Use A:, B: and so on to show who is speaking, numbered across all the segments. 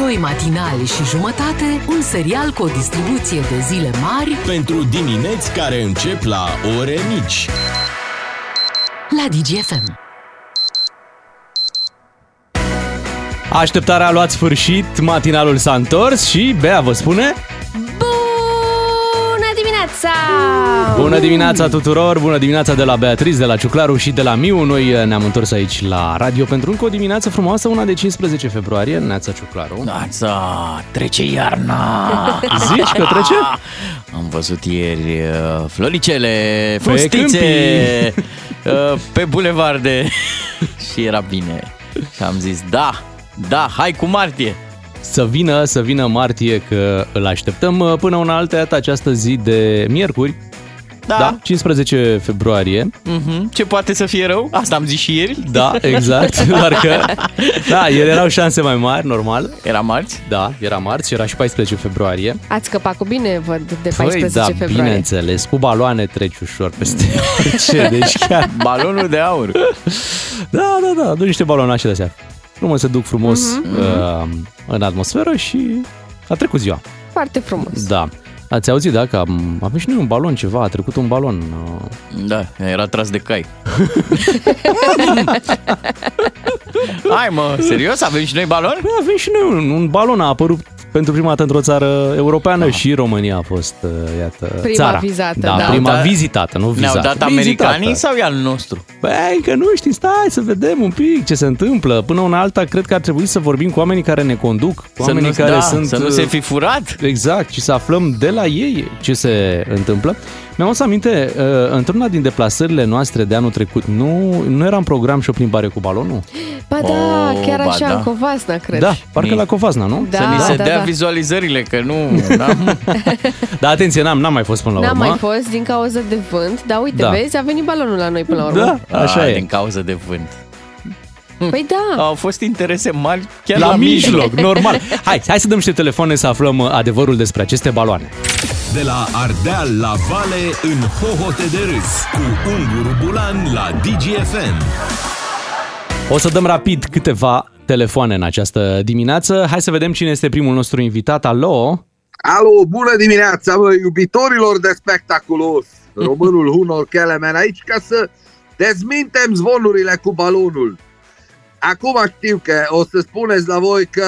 A: Doi matinali și jumătate, un serial cu o distribuție de zile mari
B: Pentru dimineți care încep la ore mici.
A: la DGFM.
C: Așteptarea a luat sfârșit, matinalul s-a întors și Bea vă spune
D: Bună dimineața!
C: Bună dimineața tuturor, bună dimineața de la Beatriz, de la Ciuclaru și de la Miu. Noi eh, ne-am întors aici la radio pentru încă o dimineață frumoasă, una de 15 februarie, Neața Ciuclaru.
E: Nața, trece iarna.
C: Zici că trece?
E: Am văzut ieri uh, floricele,
C: Pe
E: fustițe uh, pe bulevarde și era bine. Și am zis, da, da, hai cu martie.
C: Să vină, să vină martie că îl așteptăm eh, până una altă dată această zi de miercuri.
E: Da.
C: Da, 15 februarie.
E: Mhm. Ce poate să fie rău? Asta am zis și ieri.
C: Da, exact. Doar că, da, ieri erau șanse mai mari, normal.
E: Era marți.
C: Da, era marți, era și 14 februarie.
D: Ați scăpat cu bine, văd, de 14
C: Păi, da,
D: februarie.
C: bineînțeles, cu baloane treci ușor peste orice, deci chiar...
E: Balonul de aur.
C: Da, da, da, du niște balonașe de astea. Frumos se duc frumos
D: Mhm.
C: uh, în atmosferă și a trecut ziua.
D: Foarte frumos.
C: Da. Ați auzit, da, că am, avem și noi un balon ceva, a trecut un balon. Uh,
E: Da, era tras de cai. Hai mă, serios? Avem și noi balon?
C: Păi avem și noi un, un balon, a apărut pentru prima dată într-o țară europeană
E: Ah.
C: și România a fost, uh, iată,
D: Prima
C: țara.
D: vizată,
C: da,
D: da.
C: prima
E: Ne-au dat-
C: vizitată, nu vizată.
E: Ne-au dat
C: Vizitată.
E: americanii sau e al nostru?
C: Băi, încă nu știi, stai să vedem un pic ce se întâmplă. Până una alta, cred că ar trebui să vorbim cu oamenii care ne conduc, cu
E: Să
C: oamenii
E: nu,
C: care
E: da,
C: sunt...
E: să nu se fi furat?
C: Exact, și să aflăm de la ei ce se întâmplă. Mi-am adus aminte, uh, într-una din deplasările noastre de anul trecut, nu, nu era în program și o plimbare cu balonul?
D: Ba da,
E: Oh,
D: chiar
E: ba
D: așa,
E: da.
D: în Covasna, cred.
C: Da, parcă
E: Ni-
C: la Covasna, nu?
D: Da,
E: să ni se
D: da,
E: dea
D: da.
E: vizualizările, că nu... Da?
C: Da, atenție, n-am, n-am mai fost până la
D: N-am
C: urmă.
D: mai fost din cauza de vânt, dar uite,
C: Da.
D: vezi, a venit balonul la noi până la urmă.
C: Da, așa
E: Ah,
C: e.
E: Din cauza de vânt.
D: Păi da,
E: Au fost interese mari chiar
C: La, mijloc, normal. Hai, hai să dăm niște telefoane să aflăm uh, adevărul despre aceste baloane.
B: De la Ardeal la Vale în hohote de râs cu Unguru Bulan la DGFM.
C: O să dăm rapid câteva telefoane în această dimineață. Hai să vedem cine este primul nostru invitat. Alo?
F: Alo, bună dimineața, mă, iubitorilor de spectaculos! Românul Hunor Kelemen aici ca să dezmintem zvonurile cu balonul. Acum știu că o să spuneți la voi că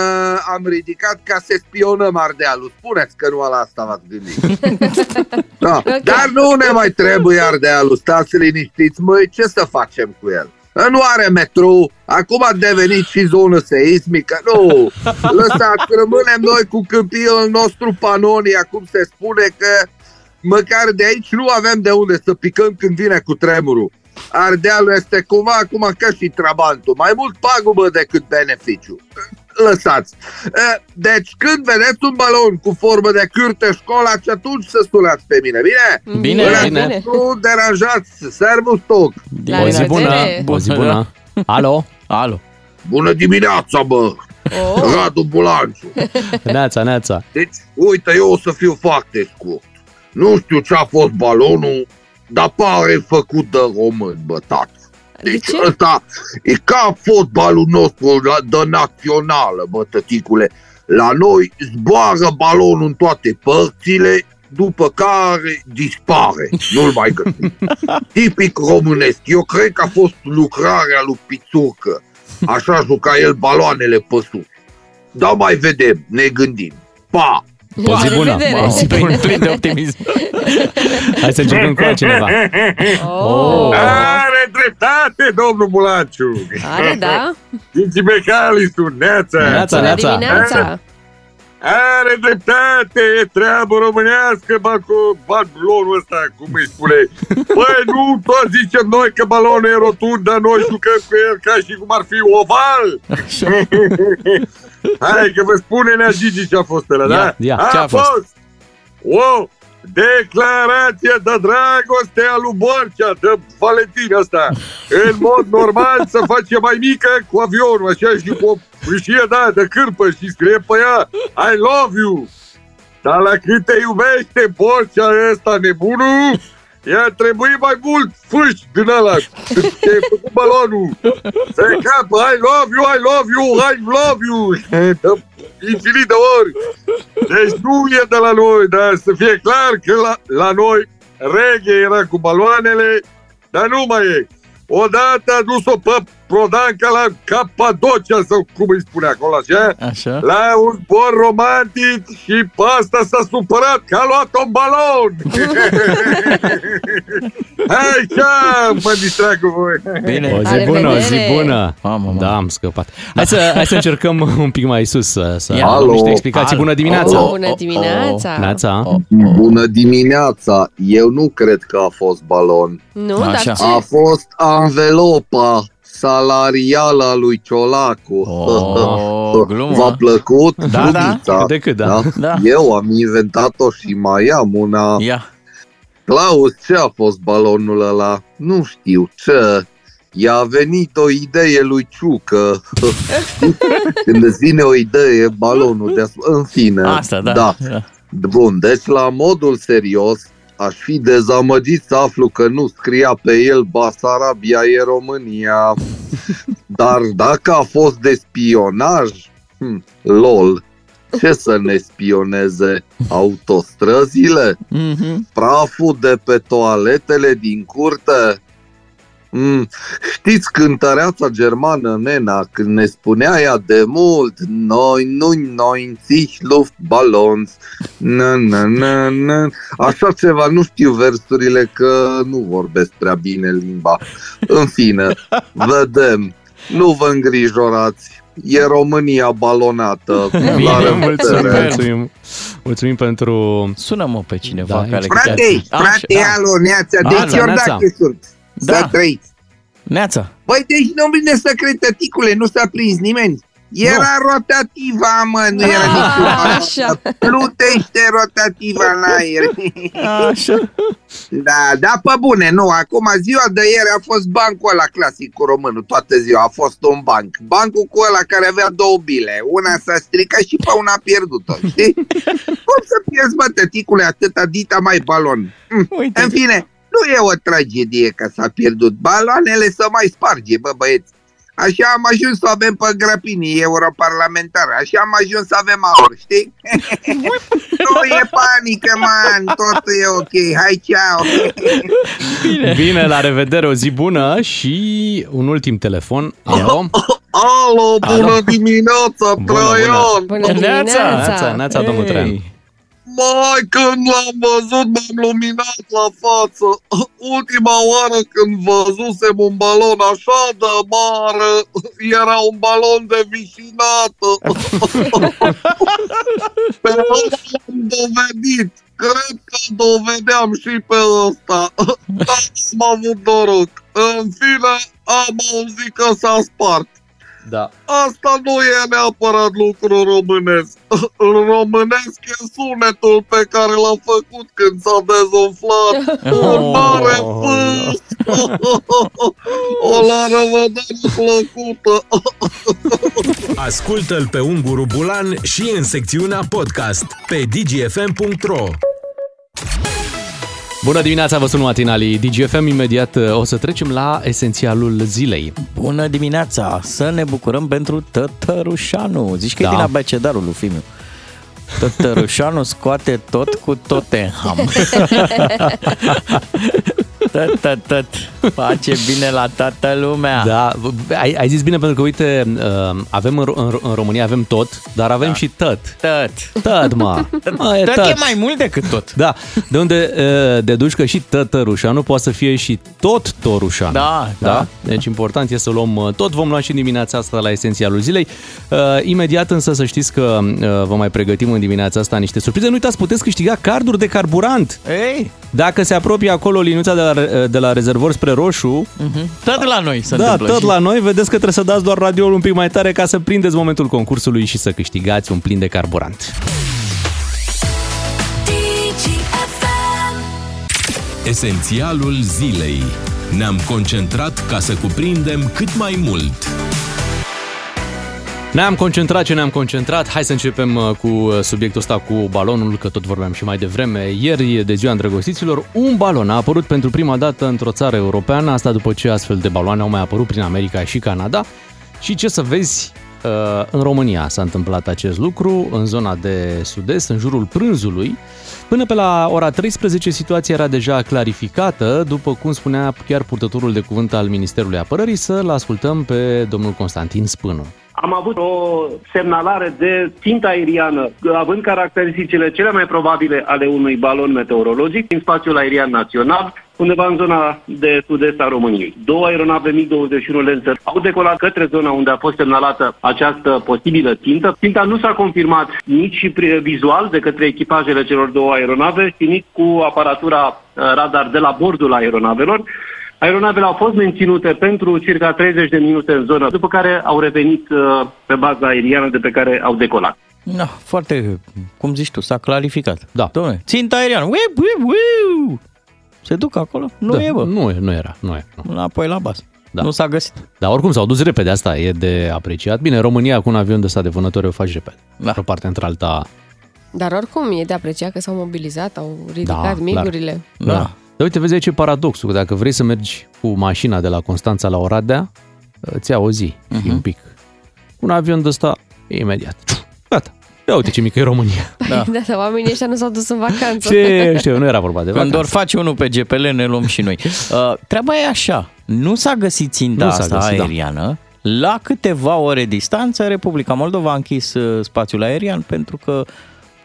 F: am ridicat ca să spionăm Ardealul. Spuneți că nu la asta v-ați gândit. da.
D: Ok.
F: Dar nu ne mai trebuie Ardealul, stați liniștiți, măi, ce să facem cu el? Nu are metrou, acum a devenit și zonă seismică. Nu, lăsați, rămânem noi cu câmpiul nostru Panonia, cum se spune că măcar de aici nu avem de unde să picăm când vine cu tremurul. Ardealul este cumva acum ca și Trabantul, mai mult pagubă decât beneficiu. Lăsați. Eh, Deci când vedeți un balon cu formă de cârte școlaci, atunci să sunați pe mine, bine?
C: Bine,
F: Până
C: bine.
F: atunci Nu deranjați, servus toc.
D: La
C: o zi bună!
D: revedere.
C: O zi
E: Bună,
C: bună! Alo?
E: Alo.
F: Bună dimineața, bă!
D: oh,
F: Radu Bulanciu.
C: Neața, neața.
F: Deci, uite, eu o să fiu foarte scurt. Nu știu ce a fost balonul, dar pare făcut de român, bă, tată.
D: de
F: Deci
D: ce?
F: ăsta e ca fotbalul nostru la, de națională, bă, tăticule. La noi zboară balonul în toate părțile, după care dispare. Nu-l mai găsim. Tipic românesc. Eu cred că a fost lucrarea lui Pițurcă. Așa juca el baloanele pe sus. Dar mai vedem, ne gândim. Pa!
C: O zi
D: La
C: bună!
D: revedere.
C: O zi bună.
E: Plin, plin de optimism.
C: Hai să începem cu altcineva.
D: Oh,
F: Are dreptate, domnul Bulanciu!
D: are, da?
F: Dinți Becali sunt, neața!
C: Neața,
D: Bună
C: neața.
D: dimineața!
F: Are dreptate, e treabă românească, balco, balonul ăsta, cum îi spune. Băi, nu tot zicem noi că balonul e rotund, dar noi jucăm cu el ca și cum ar fi oval. Hai că vă spune Nea Gigi ce a fost ăla,
C: Ia,
F: da?
C: ia,
E: ce a fost?
F: o declarație de dragoste a lui Borcea, de Valentin asta. În mod normal să face mai mică cu avionul, așa și cu o fâșie, da, de cârpă și scrie pe ea I love you. Dar la cât te iubește Borcea ăsta nebunul, i-a trebuit mai mult fâși din ăla ce ai făcut balonul. Se capă, I love you, I love you, I love you. infinit de ori. Deci nu e de la noi, dar să fie clar că la, la noi reghe era cu baloanele, dar nu mai e. Odată a dus-o pe Prodanca la Capadocia, sau cum îi spune acolo, așa?
E: Așa.
F: La un zbor romantic și pe asta s-a supărat că a luat un balon. Hai, ce mă distrag cu voi.
E: Bine.
C: O zi
D: La
C: bună, o zi
D: revedere!
C: bună.
E: Mamă, mamă.
C: Da, am scăpat. Hai să, hai să încercăm un pic mai sus să, să
E: Ia.
C: avem
F: Alo.
C: niște explicații. Bună dimineața!
E: Oh,
D: Bună
E: oh,
D: dimineața!
C: Neața.
E: Oh,
F: Bună dimineața! Eu nu cred că a fost balon.
D: Nu,
E: Așa.
D: dar ce?
F: A fost anvelopa salarială a lui Ciolacu.
E: Oh, glumă.
F: V-a plăcut?
E: Da, da.
F: Glumița?
C: Cât de cât, da.
E: Da.
F: Eu am inventat-o și mai am una.
E: Ia.
F: Claus, ce a fost balonul ăla? Nu știu, ce? I-a venit o idee lui Ciucă. Când îți vine o idee, balonul de În fine.
E: Asta, da.
F: da. Bun, deci la modul serios, aș fi dezamăgit să aflu că nu scria pe el Basarabia e România. Dar dacă a fost de spionaj, hm, lol, ce să ne spioneze? Autostrăzile?
E: Mhm.
F: Praful de pe toaletele din curte? Mm, știți cântăreața germană, nena, când ne spunea ea de mult Noi nu noi sich Luftballons na, na, na, na. Așa ceva, nu știu versurile că nu vorbesc prea bine limba În fine, vedem, nu vă îngrijorați E România balonată La
C: Bine, mulțumim,
F: revedere.
C: mulțumim. Mulțumim pentru...
E: Sună-mă pe cineva
C: Da,
E: care
F: Frate,
E: Așa,
F: frate,
E: da.
F: alo, neața,
E: Alo,
F: deci Iordache
C: neața.
F: sunt
E: Da.
F: Să trăiți
E: Neața.
F: Băi, deci nu vine să cred, tăticule, nu s-a prins nimeni. Era rotativa, mă, nu era
D: Ah,
F: nici
D: așa.
F: Plutește rotativa în aer.
E: Așa.
F: da, da, pe bune, nu. Acum, ziua de ieri a fost bancul ăla clasic cu românul, toată ziua a fost un banc. Bancul cu ăla care avea două bile. Una s-a stricat și pe una a pierdut-o, știi? Cum să pierzi, bă, tăticule, atâta dita mai balon? Hm.
E: Uite.
F: În fine, nu e o tragedie că s-a pierdut. Baloanele să mai sparge, bă băieți. Așa am ajuns să avem pe grăpinii europarlamentar. Așa am ajuns să avem aur, știi? nu e panică, man. Totul e ok. Hai, ceau.
C: Bine, la revedere, o zi bună și un ultim telefon. Alo?
F: Alo, bună
C: Alo.
F: dimineața,
C: Bună,
F: Traian.
D: Bună
E: Neața,
D: dimineața!
C: Neața, neața, domnul
E: Ei.
C: Traian.
F: Mai când l-am văzut, m-am luminat la față. Ultima oară când văzusem un balon așa de mare, era un balon de vișinată. pe ăsta l-am dovedit. Cred că dovedeam și pe ăsta. Dar am avut noroc. În fine, am auzit că s-a spart.
C: Da.
F: Asta nu e neapărat lucru românesc. Românesc e sunetul pe care l-a făcut când s-a dezumflat. Un mare
E: Oh,
F: fâst. O la revedere plăcută.
B: Ascultă-l pe Unguru Bulan și în secțiunea podcast pe dgfm.ro
C: Bună dimineața, vă sunt matinalii DGFM. Imediat uh, o să trecem la esențialul zilei.
E: Bună dimineața! Să ne bucurăm pentru Tătărușanu. Zici că
C: Da.
E: e din abecedarul lui Fimiu. Tătărușanu scoate tot cu Tottenham. Tăt, tăt, tăt. Face bine la toată lumea.
C: Da, ai, ai zis bine pentru că, uite, uh, avem în, Ro- în, Ro- în România avem tot, dar avem da. și tăt.
E: Tăt.
C: Tăt, mă. mă e
E: Tăt
C: tăt.
E: e mai mult decât tot.
C: Da, de unde uh, deduci că și tătărușanu poate să fie și tot torușanu.
E: Da, da.
C: Deci important e să luăm uh, tot. Vom lua și în dimineața asta la esențialul zilei. Uh, imediat însă să știți că uh, vă mai pregătim în dimineața asta niște surprize. Nu uitați, puteți câștiga carduri de carburant.
E: Ei,
C: Dacă se apropie acolo liniuța de la, de la rezervor spre roșu,
E: tot la noi se
C: da,
E: întâmplă.
C: tot
E: și-
C: la noi, vedeți că trebuie să dați doar radioul un pic mai tare ca să prindeți momentul concursului și să câștigați un plin de carburant.
B: Esențialul zilei. Ne-am concentrat ca să cuprindem cât mai mult.
C: Ne-am concentrat ce ne-am concentrat. Hai să începem uh, cu uh, subiectul ăsta cu balonul, că tot vorbeam și mai devreme. Ieri, de ziua îndrăgostiților, un balon a apărut pentru prima dată într-o țară europeană, asta după ce astfel de baloane au mai apărut prin America și Canada. Și ce să vezi, Uh, În România s-a întâmplat acest lucru, în zona de sud-est, în jurul prânzului. Până pe la ora 13, situația era deja clarificată, după cum spunea chiar purtătorul de cuvânt al Ministerului Apărării, să-l ascultăm pe domnul Constantin Spânu.
G: Am avut o semnalare de țintă aeriană, având caracteristicile cele mai probabile ale unui balon meteorologic din spațiul aerian național, undeva în zona de sud-est a României. Două aeronave MiG-21 Lancer au decolat către zona unde a fost semnalată această posibilă țintă. Ținta nu s-a confirmat nici și pri- vizual de către echipajele celor două aeronave și nici cu aparatura uh, radar de la bordul aeronavelor. Aeronavele au fost menținute pentru circa 30 de minute în zonă, după care au revenit uh, pe baza aeriană de pe care au decolat.
E: Da, foarte, cum zici tu, s-a clarificat.
C: Da.
E: Dom'le, ținta aeriană, uip, uip, uip. Se duc acolo? Nu
C: da,
E: e, bă.
C: Nu, e, nu era, nu e. Nu.
E: Înapoi la bază.
C: Da.
E: Nu s-a găsit.
C: Dar oricum s-au dus repede, asta e de apreciat. Bine, România cu un avion de stat de vânători o faci repede.
E: Da.
C: O parte într-alta.
D: Dar oricum e de apreciat că s-au mobilizat, au ridicat
C: Da,
D: migurile.
E: Da.
C: Dar uite, vezi aici e paradoxul, că dacă vrei să mergi cu mașina de la Constanța la Oradea, îți ia o zi
E: Mhm.
C: uh-huh. și un pic. Un avion de ăsta, imediat. Gata. Ia uite ce mică e România.
E: Da.
D: Da, dar oamenii ăștia nu s-au dus în vacanță.
C: Ce știu, nu era vorba de
E: Când
C: vacanță.
E: doar face unul pe GPL, ne luăm și noi. Uh, treaba e așa, nu s-a găsit ținta
C: Nu s-a
E: asta
C: găsit, da.
E: aeriană. La câteva ore distanță, Republica Moldova a închis uh, spațiul aerian pentru că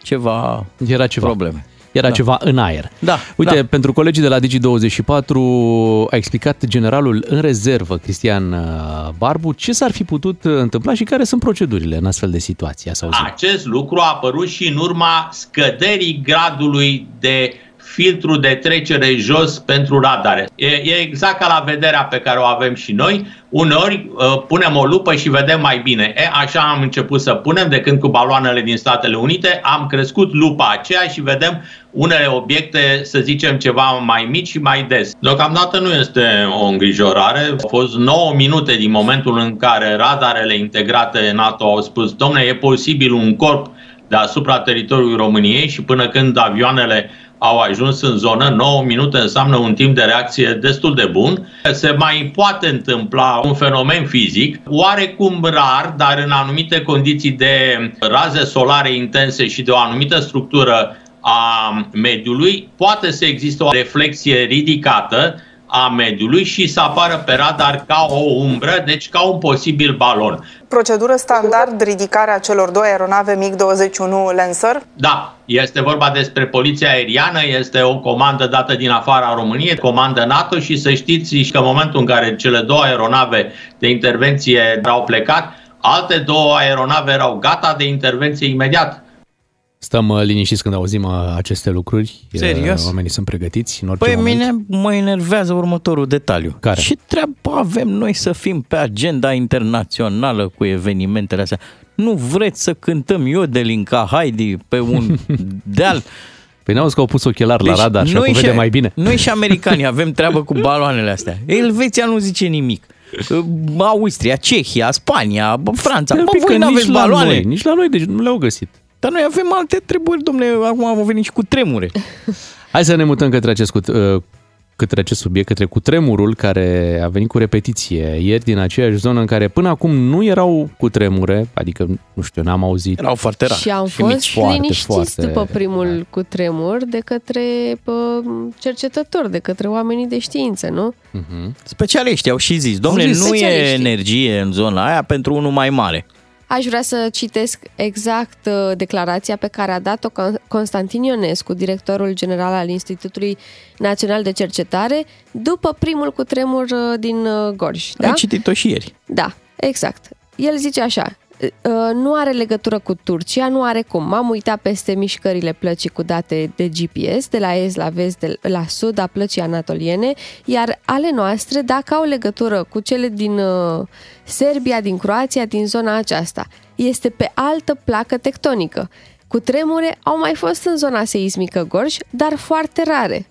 E: ceva
C: Era ceva.
E: probleme.
C: Era
E: Da.
C: ceva în aer.
E: Da,
C: Uite,
E: da.
C: pentru colegii de la Digi24 a explicat generalul în rezervă, Cristian uh, Barbu, ce s-ar fi putut uh, întâmpla și care sunt procedurile în astfel de situații. Să auzim.
H: Acest lucru a apărut și în urma scăderii gradului de filtru de trecere jos pentru radare. E, e exact ca la vederea pe care o avem și noi. Uneori uh, punem o lupă și vedem mai bine. E, așa am început să punem de când cu baloanele din Statele Unite. Am crescut lupa aceea și vedem unele obiecte, să zicem, ceva mai mici și mai des. Deocamdată nu este o îngrijorare. Au fost 9 minute din momentul în care radarele integrate NATO au spus, domne, e posibil un corp deasupra teritoriului României și până când avioanele au ajuns în zonă, 9 minute înseamnă un timp de reacție destul de bun. Se mai poate întâmpla un fenomen fizic, oarecum rar, dar în anumite condiții de raze solare intense și de o anumită structură a mediului, poate să existe o reflexie ridicată a mediului și să apară pe radar ca o umbră, deci ca un posibil balon.
I: Procedură standard, ridicarea celor două aeronave MiG-21 Lancer.
H: Da, este vorba despre poliția aeriană, este o comandă dată din afara României, comandă NATO și să știți că în momentul în care cele două aeronave de intervenție au plecat, alte două aeronave erau gata de intervenție imediat.
C: Stăm uh, liniștiți când auzim uh, aceste lucruri.
E: Serios?
C: Uh, Oamenii sunt pregătiți în orice
E: Păi
C: moment.
E: mine mă enervează următorul detaliu.
C: Care?
E: Ce treabă avem noi să fim pe agenda internațională cu evenimentele astea? Nu vreți să cântăm Iodelin ca Heidi pe un deal?
C: Păi n-auzi că au pus ochelari la radar și acum
E: și,
C: vede mai bine.
E: Noi și americanii avem treabă cu baloanele astea. Elveția nu zice nimic. Austria, Cehia, Spania, bă, Franța.
C: Stai un
E: Bă,
C: pic,
E: voi
C: că
E: n-aveți
C: nici la
E: baloane.
C: Noi, nici la noi, deci nu le-au găsit.
E: Dar noi avem alte treburi, domne, acum am venit și cu tremure.
C: Hai să ne mutăm către acest, cut- uh, către acest subiect, către cutremurul care a venit cu repetiție ieri din aceeași zonă în care până acum nu erau cutremure, adică, nu știu, n-am auzit.
E: Erau foarte rar.
D: Și am
E: și
D: fost
E: mici.
C: foarte,
D: liniștiți
C: foarte
D: după primul cutremur de către pă, cercetători, de către oamenii de știință, nu?
E: Specialiști au și zis, domnule,
D: Au zis
E: nu e
D: specialiștii.
E: energie în zona aia pentru unul mai mare.
D: Aș vrea să citesc exact uh, declarația pe care a dat-o Con- Constantin Ionescu, directorul general al Institutului Național de Cercetare, după primul cutremur uh, din uh, Gorj.
E: Da?
D: Da?
E: Ai citit-o și ieri.
D: Da, exact. El zice așa, "Uh, nu are legătură cu Turcia, nu are cum. M-am uitat peste mișcările plăcii cu date de GPS, de la est la vest, de la sud a plăcii anatoliene, iar ale noastre, dacă au legătură cu cele din uh, Serbia, din Croația, din zona aceasta, este pe altă placă tectonică. Cu tremure au mai fost în zona seismică Gorj, dar foarte rare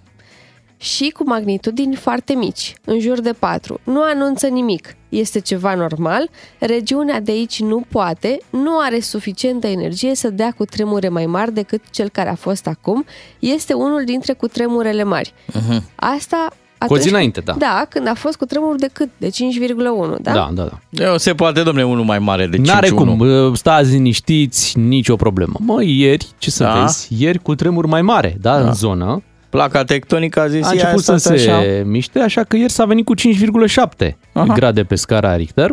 D: și cu magnitudini foarte mici, în jur de 4. Nu anunță nimic. Este ceva normal, regiunea de aici nu poate, nu are suficientă energie să dea cu tremure mai mari decât cel care a fost acum, este unul dintre cutremurele mari.
E: Uh-huh.
D: Asta
C: Cu o zi înainte, da.
D: Da, când a fost cu tremur de cât? De 5,1, da?
C: Da, da, da.
E: Eu se poate, domnule, unul mai mare de 5
C: N-are cum, bă, stați liniștiți, nicio problemă. Mă, ieri, ce să
E: Da.
C: vezi, ieri cu tremur mai mare, da, în zonă,
E: Placa tectonică a zis,
C: a
E: ia
C: început să
E: stați
C: se
E: așa.
C: miște, așa că ieri s-a venit cu 5,7
E: Aha.
C: grade pe scara Richter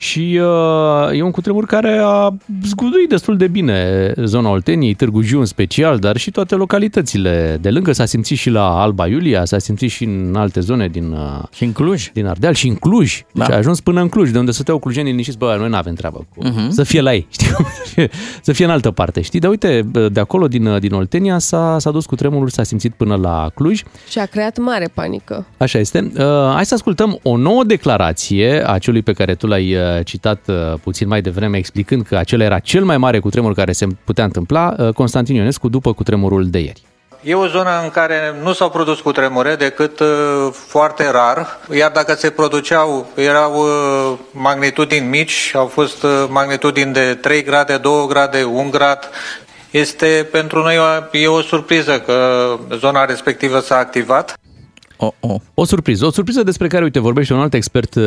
C: și uh, e un cutremur care a zguduit destul de bine zona Olteniei, Târgu Jiu în special, dar și toate localitățile de lângă. S-a simțit și la Alba Iulia, s-a simțit și în alte zone din, uh,
E: Și în Cluj.
C: din Ardeal și în Cluj.
E: Da.
C: Și a ajuns până în Cluj, de unde stăteau clujenii liniștiți, bă, noi nu avem treabă cu...
E: Mhm.
C: Să fie la ei, știi? Să fie- să fie în altă parte, știi? Dar uite, de acolo, din, din Oltenia, s-a, s-a dus cu tremurul, s-a simțit până la Cluj.
D: Și a creat mare panică.
C: Așa este. Uh, hai să ascultăm o nouă declarație a celui pe care tu l-ai uh, citat uh, puțin mai devreme, explicând că acela era cel mai mare cutremur care se putea întâmpla, uh, Constantin Ionescu, după cutremurul de ieri.
J: E o zonă în care nu s-au produs cutremure decât uh, foarte rar, iar dacă se produceau, erau uh, magnitudini mici, au fost uh, magnitudini de 3 grade, 2 grade, 1 grad. Este pentru noi o, e o surpriză că zona respectivă s-a activat.
E: Oh, oh.
C: O surpriză, o surpriză despre care, uite, vorbește un alt expert uh,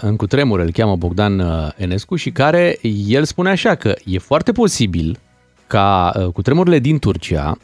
C: în cutremur, îl cheamă Bogdan uh, Enescu și care, el spune așa că e foarte posibil ca uh, cutremurile din Turcia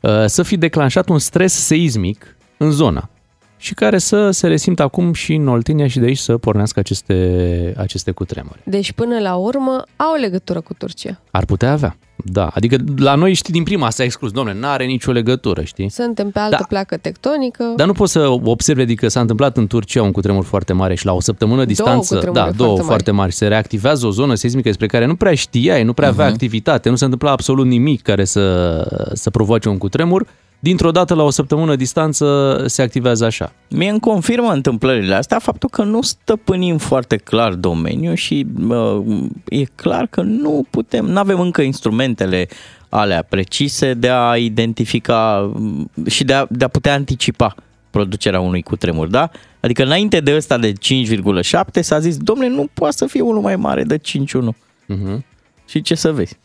C: uh, să fi declanșat un stres seismic în zona și care să se resimtă acum și în Oltenia și de aici să pornească aceste, aceste cutremure.
D: Deci, până la urmă, au legătură cu Turcia.
C: Ar putea avea, da. Adică la noi, știi, din prima s-a exclus, domnule, n-are nicio legătură, știi?
D: Suntem pe altă
C: Da.
D: placă tectonică.
C: Dar nu poți să observi, adică s-a întâmplat în Turcia un cutremur foarte mare și la o săptămână distanță,
D: cutremure
C: da, două
D: foarte
C: foarte mari. se reactivează o zonă seismică despre care nu prea știai, nu prea avea activitate, nu se întâmpla absolut nimic care să, să provoace un cutremur. Dintr-o dată, la o săptămână distanță, se activează așa.
E: Mie îmi confirmă întâmplările astea faptul că nu stăpânim foarte clar domeniul și uh, e clar că nu putem, nu avem încă instrumentele alea precise de a identifica mm, și de a, de a putea anticipa producerea unui cutremur, da? Adică înainte de ăsta de 5,7 s-a zis, domnule, nu poate să fie unul mai mare de 5,1.
C: Uh-huh.
E: Și ce să vezi?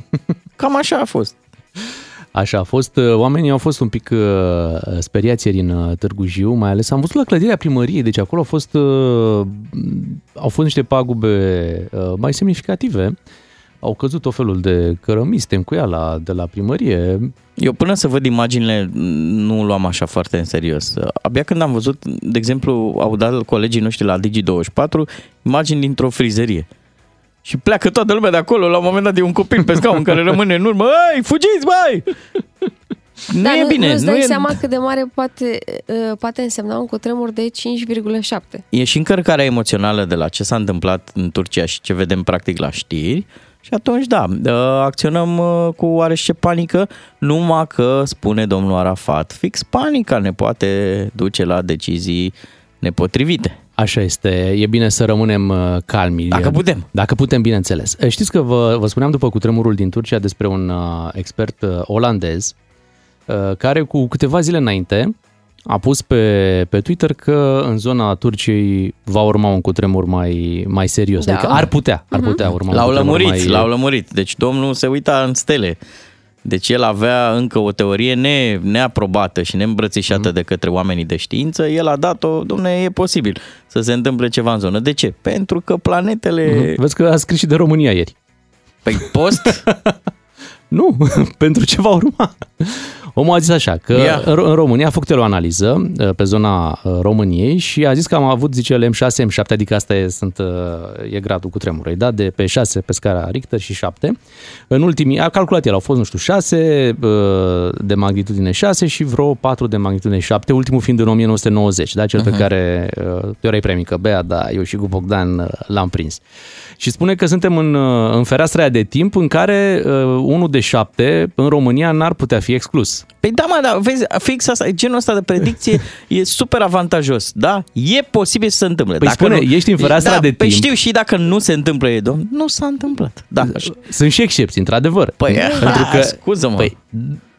E: Cam așa a fost.
C: Așa a fost. uh, Oamenii au fost un pic uh, speriați ieri în uh, Târgu Jiu, mai ales am văzut la clădirea primăriei, deci acolo au fost, uh, au fost niște pagube uh, mai semnificative. Au căzut o felul de cărămiste în cuiala de la primărie.
E: Eu până să văd imaginile nu luam așa foarte în serios. Abia când am văzut, de exemplu, au dat colegii noștri la Digi24 imagini dintr-o frizerie. Și pleacă toată lumea de acolo, la un moment dat e un copil pe scaun care rămâne în urmă. Ei, fugiți, băi! Nu
D: Dar
E: e bine.
D: Nu-ți
E: nu
D: dai
E: e...
D: seama cât de mare poate, uh, poate însemna un cutremur de 5,7.
E: e și încărcarea emoțională de la ce s-a întâmplat în Turcia și ce vedem practic la știri. Și atunci, da, uh, acționăm uh, cu oarește panică, numai că, spune domnul Arafat, fix panica ne poate duce la decizii nepotrivite.
C: Așa este, e bine să rămânem uh, calmi.
E: Dacă putem.
C: Dacă putem, bineînțeles. Uh, Știți că vă, vă spuneam după cutremurul din Turcia despre un uh, expert uh, olandez uh, care cu câteva zile înainte a pus pe, pe Twitter că în zona Turciei va urma un cutremur mai, mai serios.
D: Da.
C: Adică ar putea, ar putea urma
E: L-au
C: un cutremur
E: lămurit,
C: mai...
E: l-au lămurit. Deci domnul se uita în stele. Deci el avea încă o teorie ne, neaprobată și neîmbrățișată
C: Mhm.
E: de către oamenii de știință. El a dat-o, domne, e posibil să se întâmple ceva în zonă. De ce? Pentru că planetele...
C: Mhm. Vezi că a scris și de România ieri.
E: Păi post?
C: Nu, pentru ce va urma. Omul a zis așa, că
E: Ia.
C: în Ro- în România a făcut el o analiză uh, pe zona uh, României și a zis că am avut, zice el, M6, M7, adică asta e, sunt, uh, e gradul cu tremurului, da? de pe 6 pe scara Richter și 7. În ultimii, a calculat el, au fost, nu știu, 6 uh, de magnitudine 6 și vreo 4 de magnitudine 7, ultimul fiind în 1990, da? cel pe care uh, tu erai prea mică, Bea, da, eu și cu Bogdan uh, l-am prins. Și spune că suntem în, uh, în fereastra aia de timp în care uh, unul de 7 în România n-ar putea fi exclus.
E: Păi da, mă, da, vezi, fix asta, genul ăsta de predicție e super avantajos, da? E posibil să se întâmple.
C: Păi spune, ești în fereastra
E: da,
C: de
E: păi
C: timp.
E: știu și dacă nu se întâmplă, e, domn, nu s-a întâmplat. Da,
C: Sunt și excepții, într-adevăr.
E: Păi,
C: pentru
E: ha,
C: că,
E: scuză-mă.
C: Păi,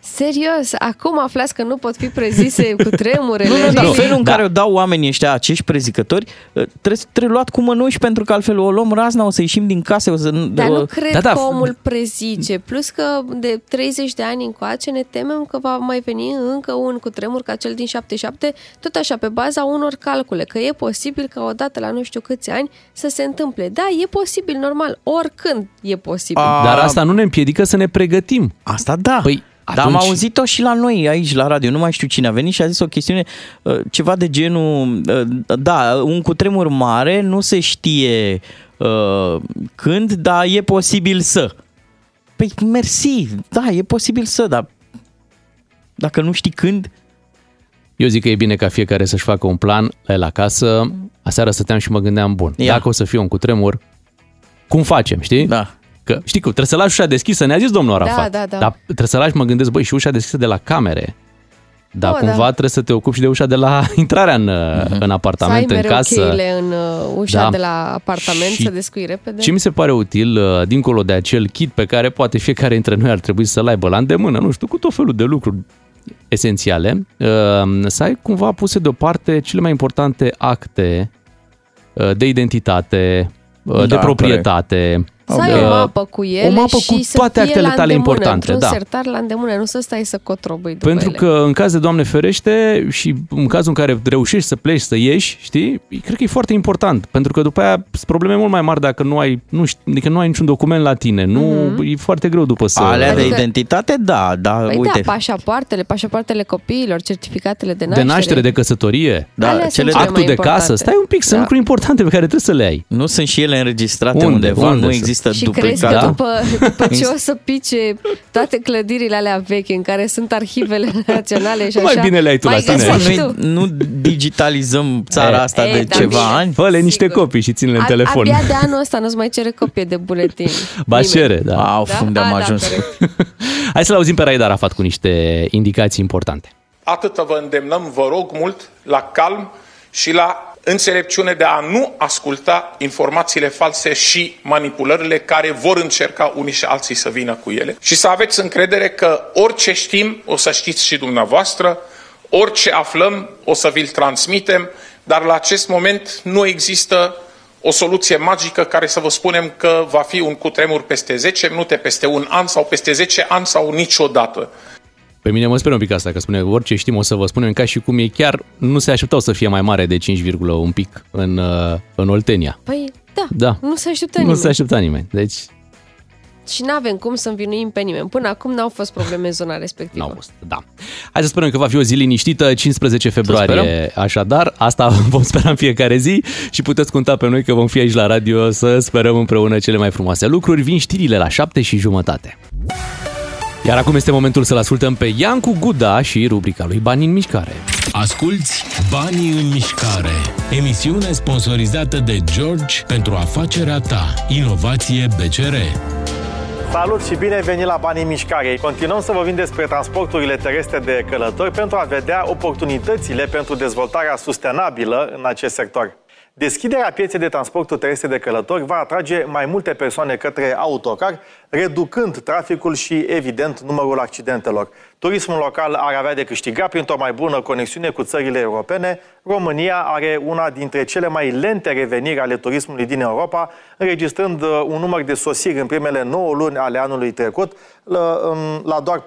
D: Serios, acum aflați că nu pot fi prezise cu tremurele.
E: Nu, nu, dar
D: really?
E: felul în
C: Da.
E: care o dau oamenii ăștia, acești prezicători, ă, trebuie, trebuie luat cu mânuși pentru că altfel o luăm razna, o să ieșim din case, o să...
D: Dar
E: o-
D: nu cred
C: Da, da.
D: că omul prezice. Plus că de 30 de ani încoace ne temem că va mai veni încă un cutremur ca cel din 77, tot așa, pe baza unor calcule, că e posibil ca odată la nu știu câți ani să se întâmple. Da, e posibil, normal, oricând e posibil.
E: A-
C: Dar asta nu ne împiedică să ne pregătim.
E: Asta da.
C: Păi,
E: Dar am
C: atunci-
E: auzit-o și la noi aici la radio, nu mai știu cine a venit și a zis o chestiune, uh, ceva de genul, uh, da, un cutremur mare, nu se știe uh, când, dar e posibil să. Păi mersi, da, e posibil să, dar dacă nu știi când,
C: Eu zic că e bine ca fiecare să-și facă un plan la el acasă. Aseară stăteam și mă gândeam, bun,
E: Ia.
C: dacă o să fie un cutremur, cum facem, știi?
E: da.
C: Că știi că trebuie să lași ușa deschisă, ne-a zis domnul Arafat.
D: da, da.
C: Dar trebuie să lași, mă gândesc, băi, și ușa deschisă de la camere. Dar
D: Oh,
C: cumva
D: da.
C: trebuie să te ocupi și de ușa de la intrarea în, în
D: să ai
C: apartament, în
D: mereu
C: casă.
D: cheile în uh, ușa
C: Da.
D: de la apartament
C: Și
D: să descui repede.
C: Ce mi se pare util, uh, dincolo de acel kit pe care poate fiecare dintre noi ar trebui să-l aibă la îndemână, nu știu, cu tot felul de lucruri esențiale, uh, să ai cumva puse deoparte cele mai importante acte uh, de identitate, uh, de
E: Da,
C: proprietate.
D: Să ai
C: Uh,
D: o mapă cu ele
C: o mapă
D: și
C: cu
D: să
C: toate
D: fie
C: actele
D: la
C: tale
D: îndemână,
C: importante,
D: într-un
C: da.
D: sertar la îndemână, nu să stai să cotrobăi după
C: Pentru
D: ele.
C: că în caz de Doamne ferește și în cazul în care reușești să pleci, să ieși, știi, cred că e foarte important. Pentru că după aia sunt probleme mult mai mari dacă nu ai, nu știi, adică nu ai niciun document la tine. Nu, e foarte greu după să...
E: Alea de
D: Adică-
E: identitate, da, da,
D: Păi
E: uite.
D: da, pașapoartele, pașapoartele copiilor, certificatele de
C: de
D: naștere.
C: naștere, de căsătorie,
E: Da,
D: Alea sunt
E: cele
D: cele
C: actul
D: mai
C: de
D: importante.
C: casă. Stai un pic, sunt
D: Da.
C: lucruri importante pe care trebuie să le ai.
E: Nu sunt și ele înregistrate
C: Unde?
E: undeva,
C: Unde
E: nu
C: să-
E: există
D: Și crezi
E: duplicat.
D: că
C: Da.
D: după, după ce o să pice toate clădirile alea vechi în care sunt arhivele naționale și
C: Mai
D: așa,
C: bine le ai tu la
D: mai
C: tine.
D: găsești
E: Noi
D: tu.
E: nu digitalizăm țara
C: E,
E: asta
D: e,
E: de
D: da,
E: ceva
D: bine.
E: ani.
C: Fă-le niște
D: Sigur.
C: copii și țin-le în
D: A-
C: telefon.
D: Abia de anul ăsta nu-ți mai cere copie de buletin.
C: Ba
D: Nimeni.
C: cere, da.
E: Au,
D: Da?
E: unde am
D: A, da,
E: ajuns.
D: corect.
C: Hai să-l auzim pe Raed Arafat cu niște indicații importante.
K: Atât vă îndemnăm, vă rog mult, la calm și la înțelepciune de a nu asculta informațiile false și manipulările care vor încerca unii și alții să vină cu ele. Și să aveți încredere că orice știm, o să știți și dumneavoastră, orice aflăm, o să vi-l transmitem, dar la acest moment nu există o soluție magică care să vă spunem că va fi un cutremur peste 10 minute, peste un an sau peste 10 ani sau niciodată.
C: Pe mine mă speră un pic asta, că spune orice știm o să vă spunem ca și cum e chiar nu se așteptau să fie mai mare de 5, un pic în, uh, în Oltenia.
D: Păi da,
C: Da.
D: nu se așteptă
C: Nu
D: nimeni.
C: se aștepta nimeni. Deci
D: Și nu avem cum să învinuim pe nimeni. Până acum n-au fost probleme în zona respectivă.
C: n-au fost. Da. Hai să sperăm că va fi o zi liniștită, 15 februarie.
E: sperăm.
C: Așadar, asta vom spera în fiecare zi și puteți conta pe noi că vom fi aici la radio să sperăm împreună cele mai frumoase lucruri. Vin știrile la 7 și jumătate. Iar acum este momentul să-l ascultăm pe Iancu Guda și rubrica lui Bani în mișcare.
B: Asculți Banii în mișcare. Emisiune sponsorizată de George pentru afacerea ta. Inovație BCR.
L: Salut și bine venit la Banii în Mișcare. Continuăm să vorbim despre transporturile terestre de călători pentru a vedea oportunitățile pentru dezvoltarea sustenabilă în acest sector. Deschiderea pieței de transportul terestre de călători va atrage mai multe persoane către autocar, reducând traficul și, evident, numărul accidentelor. Turismul local ar avea de câștigat printr-o mai bună conexiune cu țările europene. România are una dintre cele mai lente reveniri ale turismului din Europa, înregistrând uh, un număr de sosiri în primele 9 luni ale anului trecut, la, um, la doar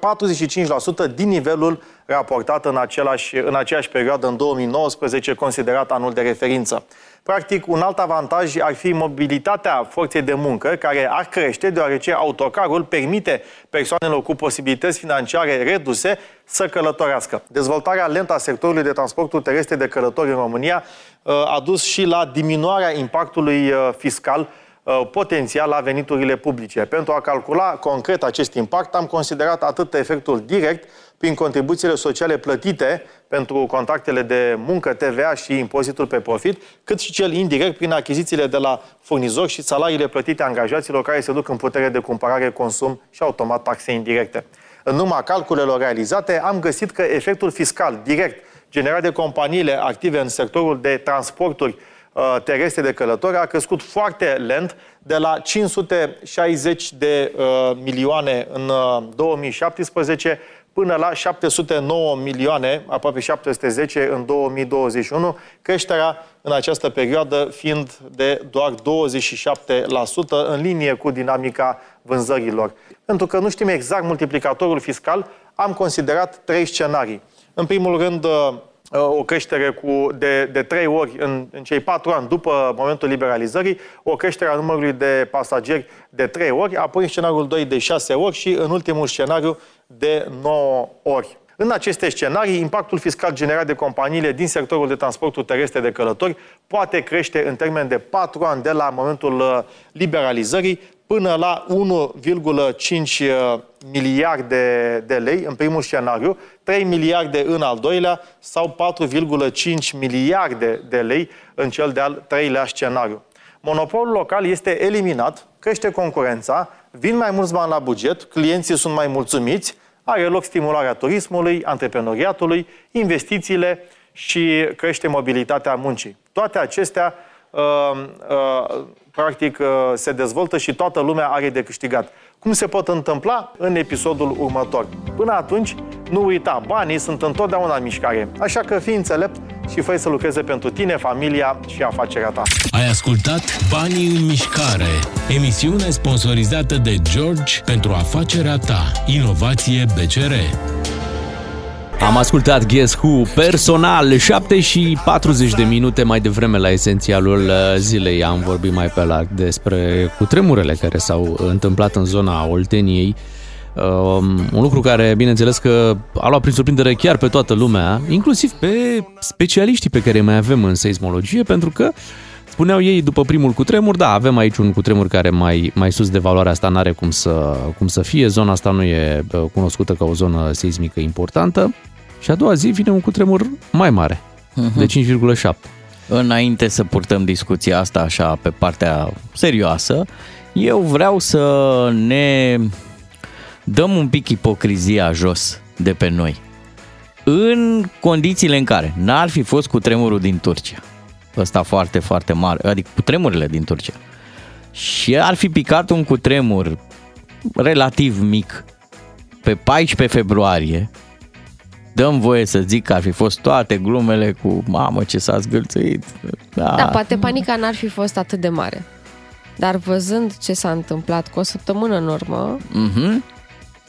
L: 45% din nivelul raportat în, același, în aceeași perioadă, în 2019, considerat anul de referință. Practic, un alt avantaj ar fi mobilitatea forței de muncă, care ar crește, deoarece autocarul permite persoanelor cu posibilități financiare reduse să călătorească. Dezvoltarea lentă a sectorului de transportul terestre de călători în România uh, a dus și la diminuarea impactului uh, fiscal uh, potențial la veniturile publice. Pentru a calcula concret acest impact, am considerat atât efectul direct prin contribuțiile sociale plătite pentru contractele de muncă, TVA și impozitul pe profit, cât și cel indirect prin achizițiile de la furnizori și salariile plătite angajaților care se duc în putere de cumpărare, consum și automat taxe indirecte. În urma calculelor realizate, am găsit că efectul fiscal direct generat de companiile active în sectorul de transporturi uh, terestre de călători a crescut foarte lent de la 560 de uh, milioane în uh, 2017 până la 709 milioane, aproape 710 în 2021, creșterea în această perioadă fiind de doar 27% în linie cu dinamica vânzărilor. Pentru că nu știm exact multiplicatorul fiscal, am considerat trei scenarii. În primul rând, o creștere cu de, de 3 ori în, în cei 4 ani după momentul liberalizării, o creștere a numărului de pasageri de 3 ori, apoi în scenariul 2 de 6 ori și în ultimul scenariu de 9 ori. În aceste scenarii, impactul fiscal generat de companiile din sectorul de transportul terestre de călători poate crește în termen de 4 ani de la momentul uh, liberalizării până la 1,5 uh, miliarde de lei în primul scenariu, 3 miliarde în al doilea sau 4,5 miliarde de lei în cel de-al treilea scenariu. Monopolul local este eliminat, crește concurența, vin mai mulți bani la buget, clienții sunt mai mulțumiți, are loc stimularea turismului, antreprenoriatului, investițiile și crește mobilitatea muncii. Toate acestea uh, uh, practic uh, se dezvoltă și toată lumea are de câștigat. Cum se pot întâmpla în episodul următor. Până atunci, nu uita, banii sunt întotdeauna în mișcare, așa că fii înțelept și fă să lucreze pentru tine, familia și afacerea ta.
B: Ai ascultat Banii în mișcare, emisiune sponsorizată de George pentru afacerea ta. Inovație BCR.
C: Am ascultat Guess Who personal, 7 și 40 de minute mai devreme la esențialul uh, zilei. Am vorbit mai pe larg despre cutremurele care s-au întâmplat în zona Olteniei. Um, un lucru care, bineînțeles că a luat prin surprindere chiar pe toată lumea, inclusiv pe specialiștii pe care mai avem în seismologie, pentru că Spuneau ei după primul cutremur, da, avem aici un cutremur care mai, mai sus de valoarea asta n-are cum să, cum să fie, zona asta nu e uh, cunoscută ca o zonă seismică importantă și a doua zi vine un cutremur mai mare, uh-huh. de 5,7.
E: Înainte să purtăm discuția asta așa pe partea serioasă, eu vreau să ne dăm un pic ipocrizia jos de pe noi. În condițiile în care n-ar fi fost cu tremurul din Turcia, ăsta foarte, foarte mare, adică cu tremurile din Turcia, și ar fi picat un cutremur relativ mic pe 14 februarie, dăm voie să zic că ar fi fost toate glumele cu mamă ce s-a zgâlțuit.
D: Da. da, poate panica n-ar fi fost atât de mare. Dar văzând ce s-a întâmplat cu o săptămână în urmă,
E: mm-hmm.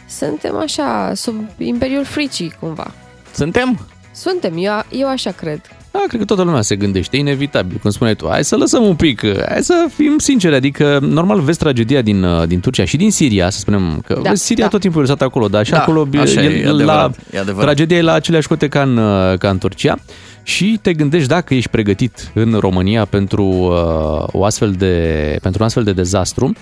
D: suntem așa, sub imperiul fricii cumva.
E: Suntem?
D: Suntem, eu, eu așa cred.
C: Da, cred că toată lumea se gândește, inevitabil, cum spuneai tu. Hai să lăsăm un pic, hai să fim sinceri, adică normal vezi tragedia din, uh, din Turcia și din Siria, să spunem că da, vezi, Siria da. tot timpul e lăsat acolo, dar și da, acolo
E: așa e, e, adevărat,
C: la,
E: e adevărat.
C: tragedia e la aceleași cote ca în, uh, ca în Turcia și te gândești dacă ești pregătit în România pentru, uh, o astfel de, pentru un astfel de dezastru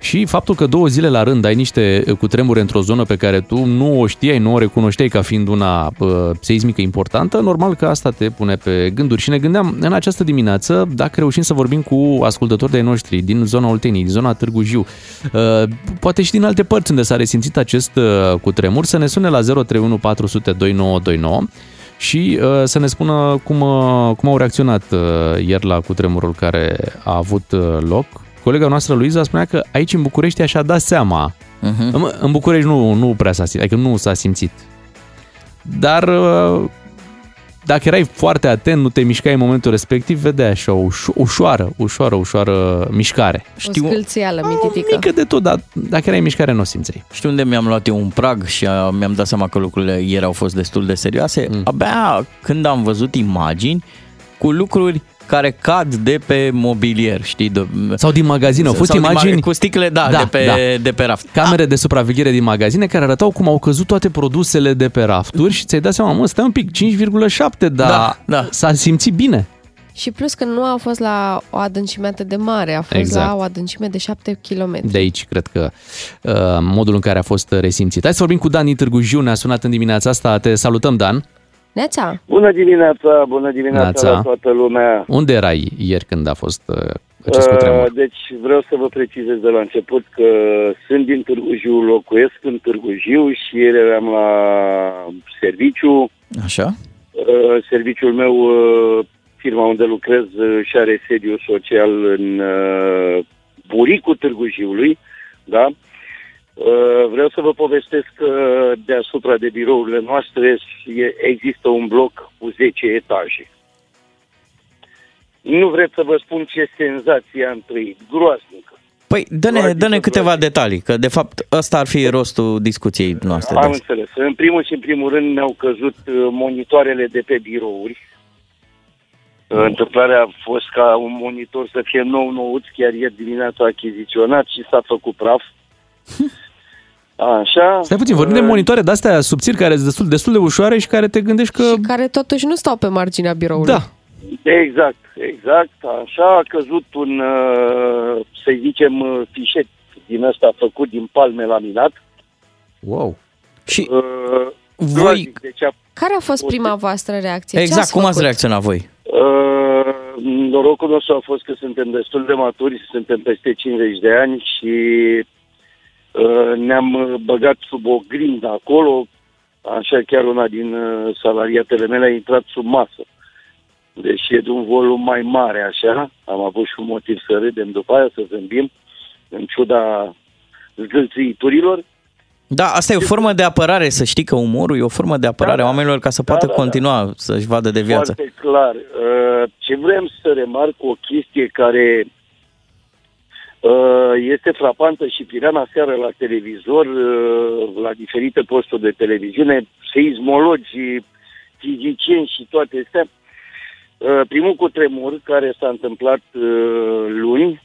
C: și faptul că două zile la rând ai niște cutremure într-o zonă pe care tu nu o știai, nu o recunoșteai ca fiind una uh, seismică importantă, normal că asta te pune pe gânduri. Și ne gândeam în această dimineață dacă reușim să vorbim cu ascultători de noștri din zona Olteniei, din zona Târgu Jiu, uh, poate și din alte părți unde s-a resimțit acest uh, cutremur, să ne sune la 031 400 2929 și uh, să ne spună cum, uh, cum au reacționat uh, ieri la cutremurul care a avut uh, loc. Colega noastră, Luiza, spunea că aici în București așa dat seama. Uh-huh. În, în București nu, nu prea s-a simțit, adică nu s-a simțit. Dar uh, dacă erai foarte atent, nu te mișcai în momentul respectiv, vedeai așa o uș- ușoară, ușoară, ușoară mișcare.
D: Știu, o scâlțială mititică.
C: Mică de tot, dar dacă erai în mișcare, nu o simțeai.
E: Știu unde mi-am luat eu un prag și mi-am dat seama că lucrurile ieri au fost destul de serioase? Mm. Abia când am văzut imagini cu lucruri care cad de pe mobilier, știi? De,
C: sau din magazine, au fost imagini...
E: Ma- cu sticle, da, da, de, pe, da. de pe raft.
C: Camere de supraveghere din magazine care arătau cum au căzut toate produsele de pe rafturi și ți-ai dat seama, mă, stai un pic, 5,7, dar da, da. s-a simțit bine.
D: Și plus că nu a fost la o adâncime atât de mare, a fost exact. la o adâncime de 7 km.
C: De aici, cred că, uh, modul în care a fost resimțit. Hai să vorbim cu Dan din Târgu Jiu, ne-a sunat în dimineața asta. Te salutăm, Dan.
D: Neața!
M: Bună dimineața, bună dimineața Neața. la toată lumea!
C: Unde erai ieri când a fost uh, acest uh, cutremur?
M: Deci vreau să vă precizez de la început că sunt din Târgu Jiu, locuiesc în Târgu Jiu și ieri eram la serviciu.
E: Așa?
M: Uh, serviciul meu, uh, firma unde lucrez, uh, și are sediu social în uh, Buricul Târgu Jiului, da? Uh, Vreau să vă povestesc că deasupra de birourile noastre e- există un bloc cu 10 etaje. Nu vreți să vă spun ce senzație am trăit. Groaznică.
E: Păi, dă-ne, dă-ne câteva detalii, că de fapt ăsta ar fi rostul discuției noastre. de
M: Am
E: azi.
M: înțeles. În primul și în primul rând ne-au căzut uh, monitoarele de pe birouri. Uh, Întâmplarea a fost ca un monitor să fie nou nouț, chiar ieri dimineața achiziționat și s-a făcut praf. Așa.
C: Stai puțin, vorbim de
M: Uh,
C: monitoare de-astea subțiri care sunt destul, destul de ușoare și care te gândești că...
D: Și care totuși nu stau pe marginea biroului.
C: Da.
M: Exact, exact. Așa a căzut un, uh, să zicem, uh, fișet din ăsta făcut din palme laminat.
C: Wow.
E: Și
M: uh,
E: voi-
M: Deci a,
D: Care a fost prima voastră reacție? Ce
E: Exact,
D: ați
E: cum ați
D: făcut?
E: reacționat voi?
M: uh, norocul nostru a fost că suntem destul de maturi, suntem peste 50 de ani și uh, ne-am uh, băgat sub o grindă acolo. Așa chiar una din uh, salariatele mele a intrat sub masă. Deși e de un volum mai mare, așa, am avut și un motiv să râdem după aia, să zâmbim, în ciuda zgâlțuiturilor.
E: Da, asta e o formă de apărare, să știi că umorul e o formă de apărare a oamenilor ca să poată
M: Da, da, da.
E: continua să-și vadă de viață.
M: Foarte clar. Uh, Ce vrem să remarc o chestie care uh, este frapantă și priveam aseară la televizor, uh, la diferite posturi de televiziune, seismologi, fizicieni și toate astea. Uh, Primul cutremur care s-a întâmplat uh, luni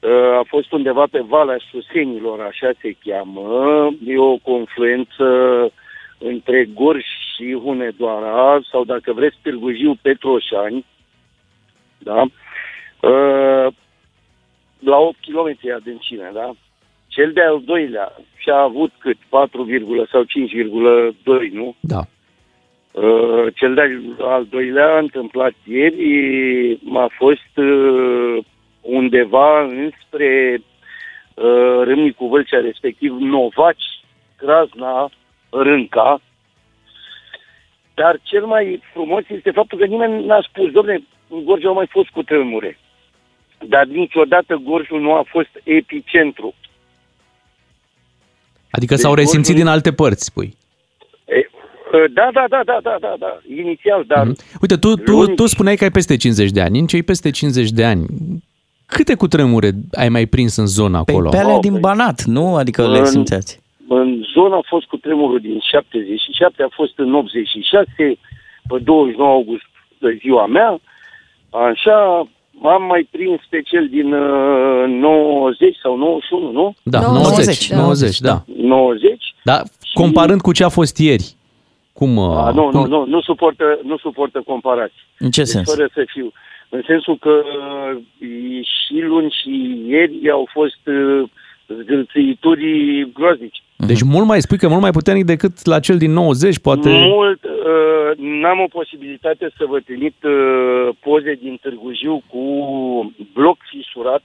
M: uh, a fost undeva pe Valea Susenilor, așa se cheamă. E o confluență între Gorj și Hunedoara, sau dacă vreți Târgu Jiu, Petroșani, da? Uh, la 8 km adâncime, da? Cel de-al doilea și-a avut cât? 4, sau 5,2, nu?
C: Da.
M: Uh, cel de-al doilea a întâmplat ieri, a fost uh, undeva înspre uh, Râmnicu Vâlcea, respectiv Novaci, Crasna, Rânca. Dar cel mai frumos este faptul că nimeni n-a spus, domne, în Gorj au mai fost cu tremure. Dar niciodată Gorjul nu a fost epicentru.
C: Adică
M: Deci
C: s-au resimțit
M: Gorjul-
C: din alte părți, spui.
M: E, uh, da, da, da, da, da, da, da, inițial, dar
C: Uite, tu, tu, tu spuneai că ai peste 50 de ani. În cei peste 50 de ani, câte cutremure ai mai prins în zona acolo?
E: Pe alea din Banat, nu? Adică le
M: În-
E: simțeați.
M: În zona a fost cu tremurul din 77, a fost în 86, pe 29 august de ziua mea. Așa, am mai prins pe cel din uh, 90 sau 91, nu?
C: Da, 90, 90, da.
M: 90.
C: Da, comparând cu ce a fost ieri. Cum,
M: A,
C: uh,
M: nu,
C: cum...
M: nu, nu, nu suportă, nu suportă comparații.
E: În ce
M: Deci,
E: sens?
M: Fără să fiu. În sensul că uh, și luni și ieri au fost uh, zgâlțăituri groaznici.
C: Deci mult mai spui că e mult mai puternic decât la cel din 90, poate...
M: Mult, uh, n-am o posibilitate să vă trimit uh, poze din Târgu Jiu cu bloc fisurat.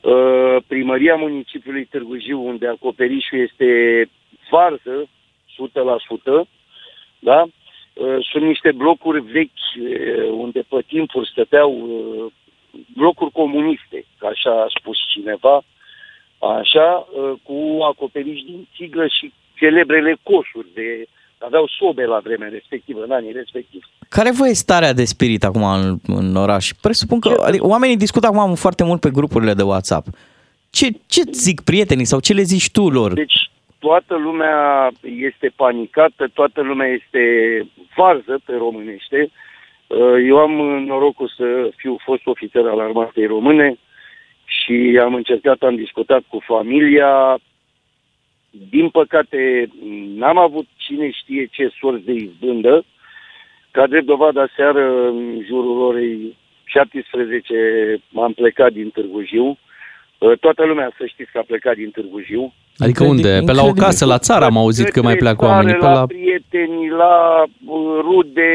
M: Uh, primăria municipiului Târgu Jiu, unde acoperișul este varză, 100%, da? Uh, sunt niște blocuri vechi, uh, unde pe timpuri stăteau uh, blocuri comuniste, ca așa a spus cineva, așa, uh, cu acoperiș din țiglă și celebrele coșuri de aveau sobe la vremea respectivă, în anii respectivi.
E: Care vă e starea de spirit acum în, în oraș? Presupun că adică, oamenii discută acum foarte mult pe grupurile de WhatsApp. Ce, ce zic prietenii sau ce le zici tu lor?
M: Deci toată lumea este panicată, toată lumea este varză pe românește. Uh, Eu am norocul să fiu fost ofițer al armatei române și am încercat, am discutat cu familia. Din păcate, n-am avut cine știe ce sorți de izbândă. Ca drept dovadă, seară, în jurul orei 17, am plecat din Târgu Jiu. Uh, Toată lumea să știți că a plecat din Târgu Jiu.
C: Adică unde? Pe la o casă, la țară am auzit că mai pleacă
M: Către
C: oamenii. Pe
M: țară,
C: la...
M: la prieteni, la uh, rude,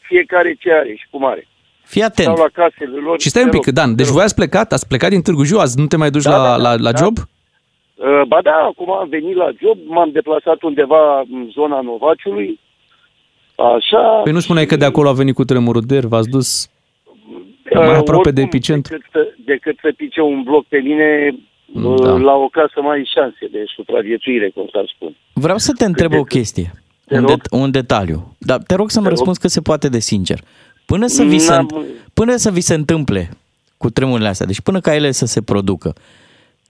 M: fiecare ce are și cum are.
E: Fii atent.
M: Sau la casele lor.
C: Și stai un
M: Te
C: pic,
M: rog,
C: Dan,
M: te
C: deci
M: rog.
C: voi ați plecat, ați plecat din Târgu Jiu, azi nu te mai duci
M: Da,
C: la,
M: da,
C: la, la
M: da.
C: job?
M: Uh, Ba da, acum am venit la job, m-am deplasat undeva în zona Novaciului. Așa.
C: Păi nu spuneai că de acolo a venit cu tremurul de ieri, v-ați dus mai
M: Uh,
C: aproape de
M: oricum,
C: epicentru?
M: Decât să, decât să pice un bloc pe mine, da. la o casă mai ai șanse de supraviețuire, cum s-ar spune.
E: Vreau să te întreb o chestie, un, det- un detaliu, dar te rog să-mi te răspunzi rog. că se poate de sincer. Până să, vi se, până să vi se întâmple cu tremurile astea, deci până ca ele să se producă,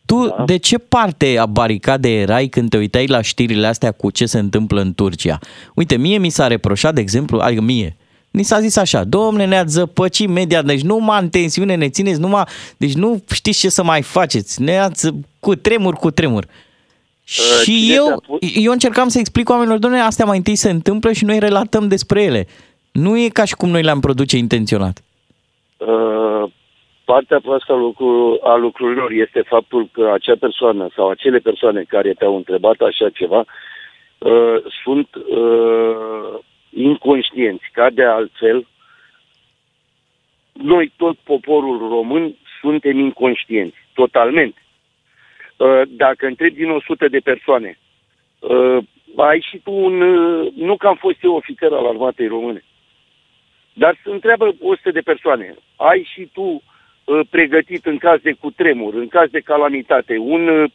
E: tu da. de ce parte a baricadei erai când te uitai la știrile astea cu ce se întâmplă în Turcia? Uite, mie mi s-a reproșat, de exemplu, adică mie, Ni s-a zis așa, domne, ne-ați zăpăcit media, deci numai în tensiune ne țineți, numai, deci nu știți ce să mai faceți, ne-ați cu tremur, cu tremur. Uh, și eu, eu încercam să explic oamenilor, domne, astea mai întâi se întâmplă și noi relatăm despre ele. Nu e ca și cum noi le-am produce intenționat.
M: Uh, partea proastă a, lucru, a lucrurilor este faptul că acea persoană sau acele persoane care te-au întrebat așa ceva uh, sunt uh, inconștienți, ca de altfel, noi, tot poporul român, suntem inconștienți, totalmente. Uh, dacă întrebi din 100 de persoane, uh, ai și tu un... Uh, nu că am fost eu ofițer al armatei române, dar se întreabă 100 de persoane, ai și tu pregătit în caz de cutremur, în caz de calamitate, un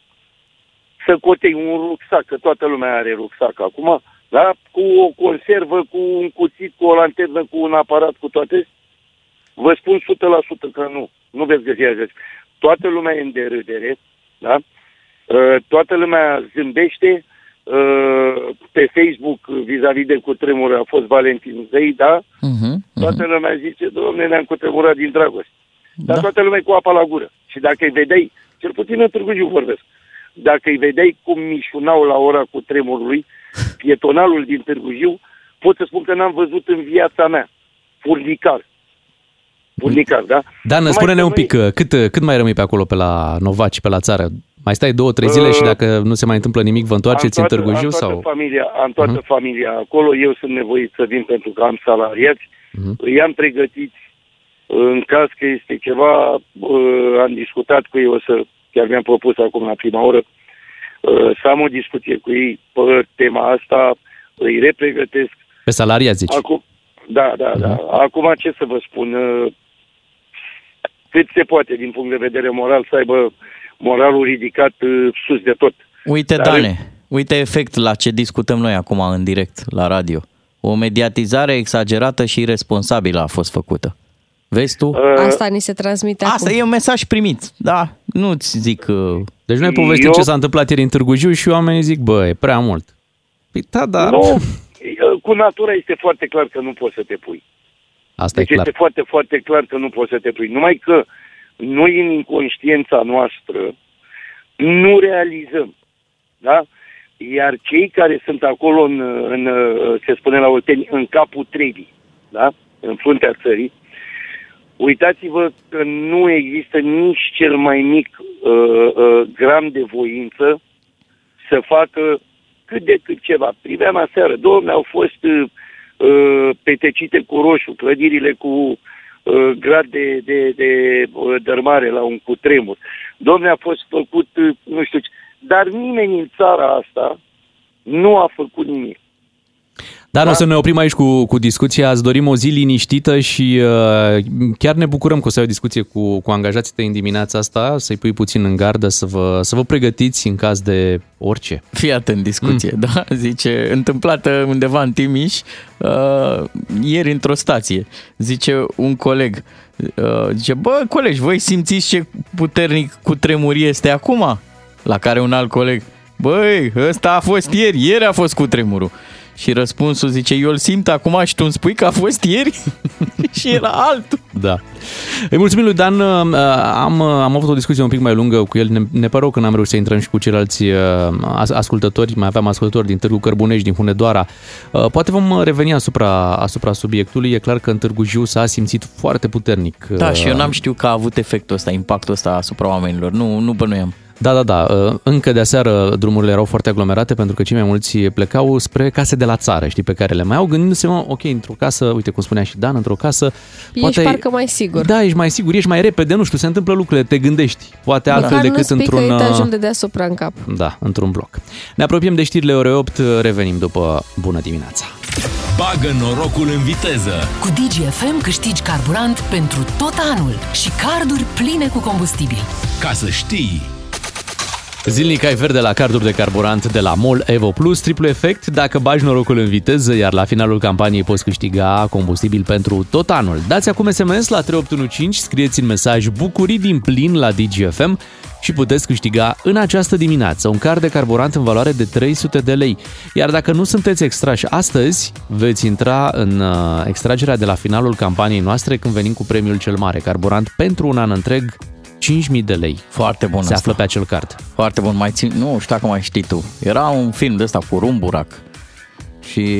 M: să cotei un rucsac, că toată lumea are rucsac acum, da? cu o conservă, cu un cuțit, cu o lanternă, cu un aparat, cu toate, vă spun 100% că nu. Nu veți găsi așa. Toată lumea e în derâdere, da? Uh, toată lumea zâmbește, uh, pe Facebook vis-a-vis de cutremur a fost Valentin Zei, da? Uh-huh, uh-huh. Toată lumea zice, domne, ne-am cutremurat din dragoste. Da. Dar toată lumea e cu apa la gură. Și dacă îi vedeai, cel puțin în Târgu Jiu vorbesc, dacă îi vedeai cum mișunau la ora cu tremurului, pietonalul din Târgu Jiu, pot să spun că n-am văzut în viața mea. Furnicar. Furnicar, da?
C: Dan, spune-ne un pic, noi... cât, cât mai rămâi pe acolo, pe la Novaci, pe la țară? Mai stai două, trei zile uh, și dacă nu se mai întâmplă nimic, vă întoarceți în Târgu Jiu?
M: Am
C: toată,
M: sau? Familia, am toată uh-huh. familia acolo, eu sunt nevoit să vin pentru că am salariați, uh-huh. i-am pregătit în caz că este ceva, uh, am discutat cu ei, o să, chiar mi-am propus acum la prima oră, Uh, să am o discuție cu ei pe tema asta, îi repregătesc.
C: Pe salaria, zici?
M: Acum, da, da, uh-huh. da. Mhm. Acum ce să vă spun? Uh, cât se poate din punct de vedere moral să aibă moralul ridicat uh, sus de tot.
E: Uite, Dar... Dane, uite efect la ce discutăm noi acum în direct la radio. O mediatizare exagerată și irresponsabilă a fost făcută. Vezi tu?
D: Asta ni se transmite
E: Asta
D: acum.
E: e un mesaj primit, da. Nu-ți zic... Uh...
C: Deci noi povestim eu... ce s-a întâmplat ieri în Târgu Jiu și oamenii zic, bă, e prea mult. Păi da, dar...
M: Nu, cu natura este foarte clar că nu poți să te pui.
C: Asta
M: deci
C: e clar.
M: este foarte, foarte clar că nu poți să te pui. Numai că noi în inconștiența noastră nu realizăm, da? Iar cei care sunt acolo în, în se spune la Olteni, în capul trebii, da? În fruntea țării, Uitați-vă că nu există nici cel mai mic uh, uh, gram de voință să facă cât de cât ceva. Priveam aseară, domne, au fost uh, uh, petecite cu roșu, clădirile cu uh, grad de, de, de uh, dărmare la un cutremur. Domne, a fost făcut, uh, nu știu ce. Dar nimeni în țara asta nu a făcut nimic.
C: Dar da? o să ne oprim aici cu, cu discuția. Îți dorim o zi liniștită și uh, chiar ne bucurăm că o să ai o discuție cu, cu angajații tăi în dimineața asta, să-i pui puțin în gardă, să vă, să vă pregătiți în caz de orice.
E: Fii atent discuție, mm. da? Zice, întâmplată undeva în Timiș, uh, ieri într-o stație. Zice un coleg, uh, zice, bă, colegi, voi simțiți ce puternic cu tremuri este acum? La care un alt coleg, băi, ăsta a fost ieri, ieri a fost cu tremurul. Și răspunsul zice, eu îl simt acum și tu îmi spui că a fost ieri? și era altul.
C: Da. Îi mulțumim lui Dan, uh, am, uh, am avut o discuție un pic mai lungă cu el, ne, ne pare că n-am reușit să intrăm și cu ceilalți uh, ascultători, mai aveam ascultători din Târgu Cărbunești, din Hunedoara. Poate vom reveni asupra, asupra subiectului, e clar că în Târgu Jiu s-a simțit foarte puternic.
E: Da, și eu n-am știut că a avut efectul ăsta, impactul ăsta asupra oamenilor, nu, nu bănuiam.
C: Da, da, da. Uh, încă de aseară drumurile erau foarte aglomerate pentru că cei mai mulți plecau spre case de la țară, știi, pe care le mai au, gândindu-se, mă, ok, într-o casă, uite cum spunea și Dan, într-o casă...
D: Ești poate parcă mai sigur.
C: Da, ești mai sigur, ești mai repede, nu știu, se întâmplă lucrurile, te gândești. Poate da. altfel decât
D: nu
C: într-un...
D: etajul de deasupra în cap.
C: Da, într-un bloc. Ne apropiem de știrile ore 8, revenim după Bună dimineața!
B: Bagă norocul în viteză!
A: Cu DGFM câștigi carburant pentru tot anul și carduri pline cu combustibil.
B: Ca să știi!
C: Zilnic ai verde la carduri de carburant de la MOL Evo Plus, triplu efect dacă bagi norocul în viteză, iar la finalul campaniei poți câștiga combustibil pentru tot anul. Dați acum SMS la 3815, scrieți în mesaj Bucurii din plin la DGFM și puteți câștiga în această dimineață un card de carburant în valoare de 300 de lei. Iar dacă nu sunteți extrași astăzi, veți intra în uh, extragerea de la finalul campaniei noastre când venim cu premiul cel mare, carburant pentru un an întreg 5.000 de lei.
E: Foarte bun
C: Se
E: asta.
C: află pe acel card.
E: Foarte bun, mai țin, nu știu dacă mai știi tu. Era un film de ăsta cu Rumburac și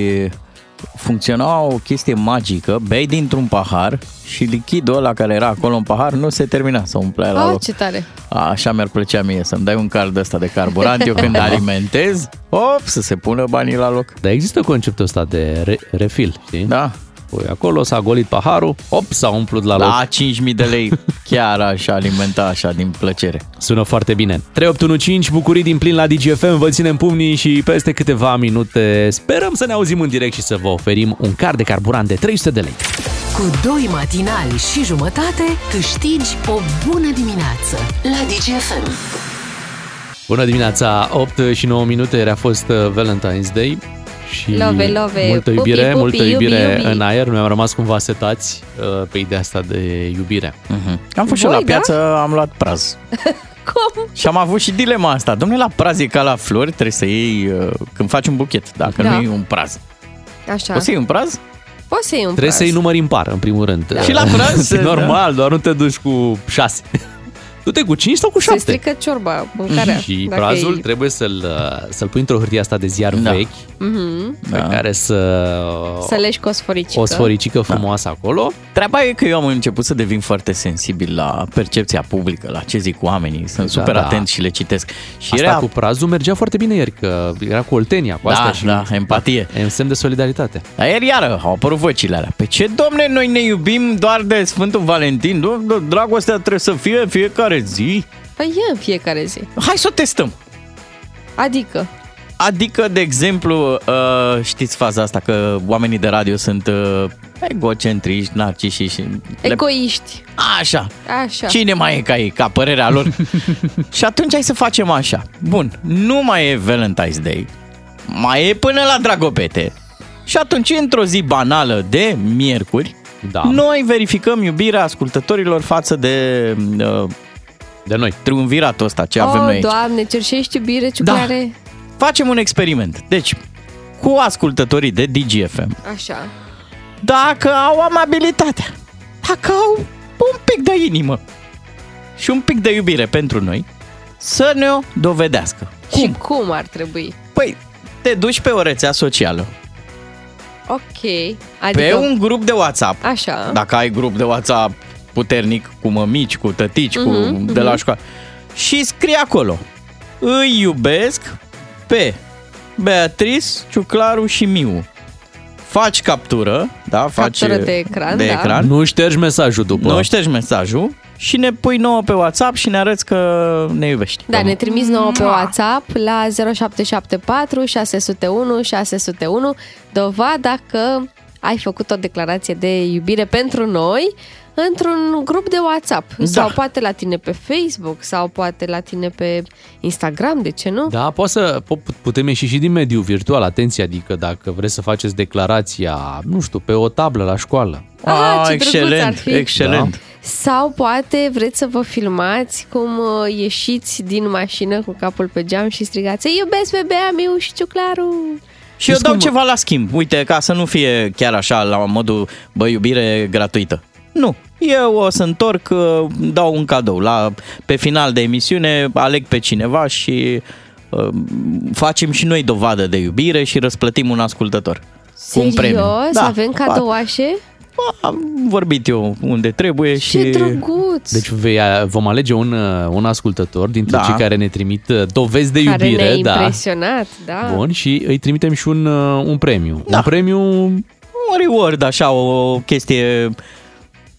E: funcționa o chestie magică, bei dintr-un pahar și lichidul ăla care era acolo în pahar nu se termina să umplea la
D: Ah,
E: loc.
D: ce tare!
E: A, așa mi-ar plăcea mie să-mi dai un card ăsta de carburant, eu când alimentez, op, să se pună banii la loc.
C: Dar există conceptul ăsta de re- refill, știi?
E: Da.
C: Păi acolo s-a golit paharul, hop, s-a umplut la loc.
E: La 5.000 de lei chiar aș alimenta așa din plăcere.
C: Sună foarte bine. 3815, bucurii din plin la DGFM, vă ținem pumnii și peste câteva minute sperăm să ne auzim în direct și să vă oferim un card de carburant de 300 de lei.
A: Cu doi matinali și jumătate câștigi o bună dimineață la DGFM.
C: Bună dimineața, 8 și 9 minute, ieri a fost uh, Valentine's Day și
D: Love, love,
C: multă
D: pupi,
C: iubire,
D: pupi,
C: multă
D: iubi,
C: iubire
D: iubi.
C: în aer. Noi am rămas cumva setați uh, pe ideea asta de iubire.
E: Mhm. Am fost și eu
D: Voi,
E: la
D: da?
E: piață, am luat praz.
D: Cum?
E: Și am avut și dilema asta. Domnule, la praz e ca la flori, trebuie să iei uh, când faci un buchet, dacă
D: Da.
E: nu e un praz.
D: Așa.
E: Poți să iei un praz?
D: Poți să iei un
C: Trebuie
D: praz.
C: să-i numări în par, în primul rând.
E: Și la praz, da.
C: Normal, doar nu te duci cu 6. Du-te cu 5 sau cu
D: Se
C: 7.
D: strică ciorba, mâncarea.
C: Și
D: dacă
C: prazul
D: e-
C: trebuie să-l, uh, să-l pui într-o hârtie asta de ziar
E: Da.
C: vechi,
D: Mhm.
C: pe care să...
D: Să legi cu o sforicică.
C: o sforicică frumoasă acolo.
E: Treaba e că eu am început să devin foarte sensibil la percepția publică, la ce zic oamenii. Sunt
C: Da,
E: super
C: da.
E: atent și le citesc. Și
C: Asta
E: era...
C: cu prazul mergea foarte bine ieri, că era cu Oltenia, cu
E: Da,
C: asta și
E: da, empatie.
C: E un semn de solidaritate.
E: Dar ieri iară au apărut vocile alea. Pe ce, domne, noi ne iubim doar de Sfântul Valentin? Du- du- Dragostea trebuie să fie fiecare zi.
D: Păi e în fiecare zi.
E: Hai să o testăm.
D: Adică,
E: Adică, de exemplu, uh, știți faza asta că oamenii de radio sunt uh, egocentrici, narcisi și... Le...
D: egoiști.
E: Așa.
D: Așa.
E: Cine mai e ca ei, ca părerea lor? și atunci hai să facem așa. Bun, nu mai e Valentine's Day, mai e până la Dragobete. Și atunci, într-o zi banală de miercuri,
C: Da.
E: noi verificăm iubirea ascultătorilor față de, uh,
C: de noi.
E: Triumviratul ăsta ce avem
D: oh,
E: noi aici.
D: doamne, cerșești iubire, ciuclare.
E: Facem un experiment. Deci, cu ascultătorii de DGFM,
D: Așa.
E: dacă au amabilitatea, dacă au un pic de inimă și un pic de iubire pentru noi, să ne-o dovedească.
D: Și cum ar trebui?
E: Păi, te duci pe o rețea socială,
D: Ok.
E: adică... pe un grup de WhatsApp,
D: Așa.
E: dacă ai grup de WhatsApp puternic cu mămici, cu tătici, cu,
D: Mhm,
E: de la
D: mhm.
E: școală, și scrie acolo, îi iubesc pe Beatrice, Ciuclaru și Miu. Faci captură, da? Faci
D: Captură de ecran,
E: de
D: da.
E: ecran.
C: Nu ștergi mesajul după.
E: Nu ștergi mesajul și ne pui nouă pe WhatsApp și ne arăți că ne iubești.
D: Da, ne trimiți nouă pe WhatsApp la 0774 601 601 dovada că ai făcut o declarație de iubire pentru noi într-un grup de WhatsApp.
C: Da.
D: Sau poate la tine pe Facebook, sau poate la tine pe Instagram, de ce nu?
C: Da, poate să, po- putem ieși și din mediul virtual, atenție, adică dacă vreți să faceți declarația, nu știu, pe o tablă la școală.
D: Ah, ce drăguț ar fi.
E: excelent.
D: Sau poate vreți să vă filmați cum uh, ieșiți din mașină cu capul pe geam și strigați "Îi iubesc pe Bea, Miu și Ciuclaru!
E: Și eu dau ceva la schimb. Uite, ca să nu fie chiar așa la modul, bă, iubire gratuită. Nu. Eu o să întorc, uh, dau un cadou. La, pe final de emisiune aleg pe cineva și uh, facem și noi dovadă de iubire și răsplătim un ascultător. Cu un premiu.
D: Serios? Avem cadouașe?
E: Am vorbit eu unde trebuie și...
D: Ce drăguț!
C: Deci vei, vom alege un, uh, un ascultător dintre
E: Da.
C: cei care ne trimit uh, dovezi de
D: Care
C: iubire.
D: ne-a
C: da.
D: impresionat, da.
C: Bun, și îi trimitem și un, uh, un premiu. Da. Un premiu
E: Un reward, așa, o chestie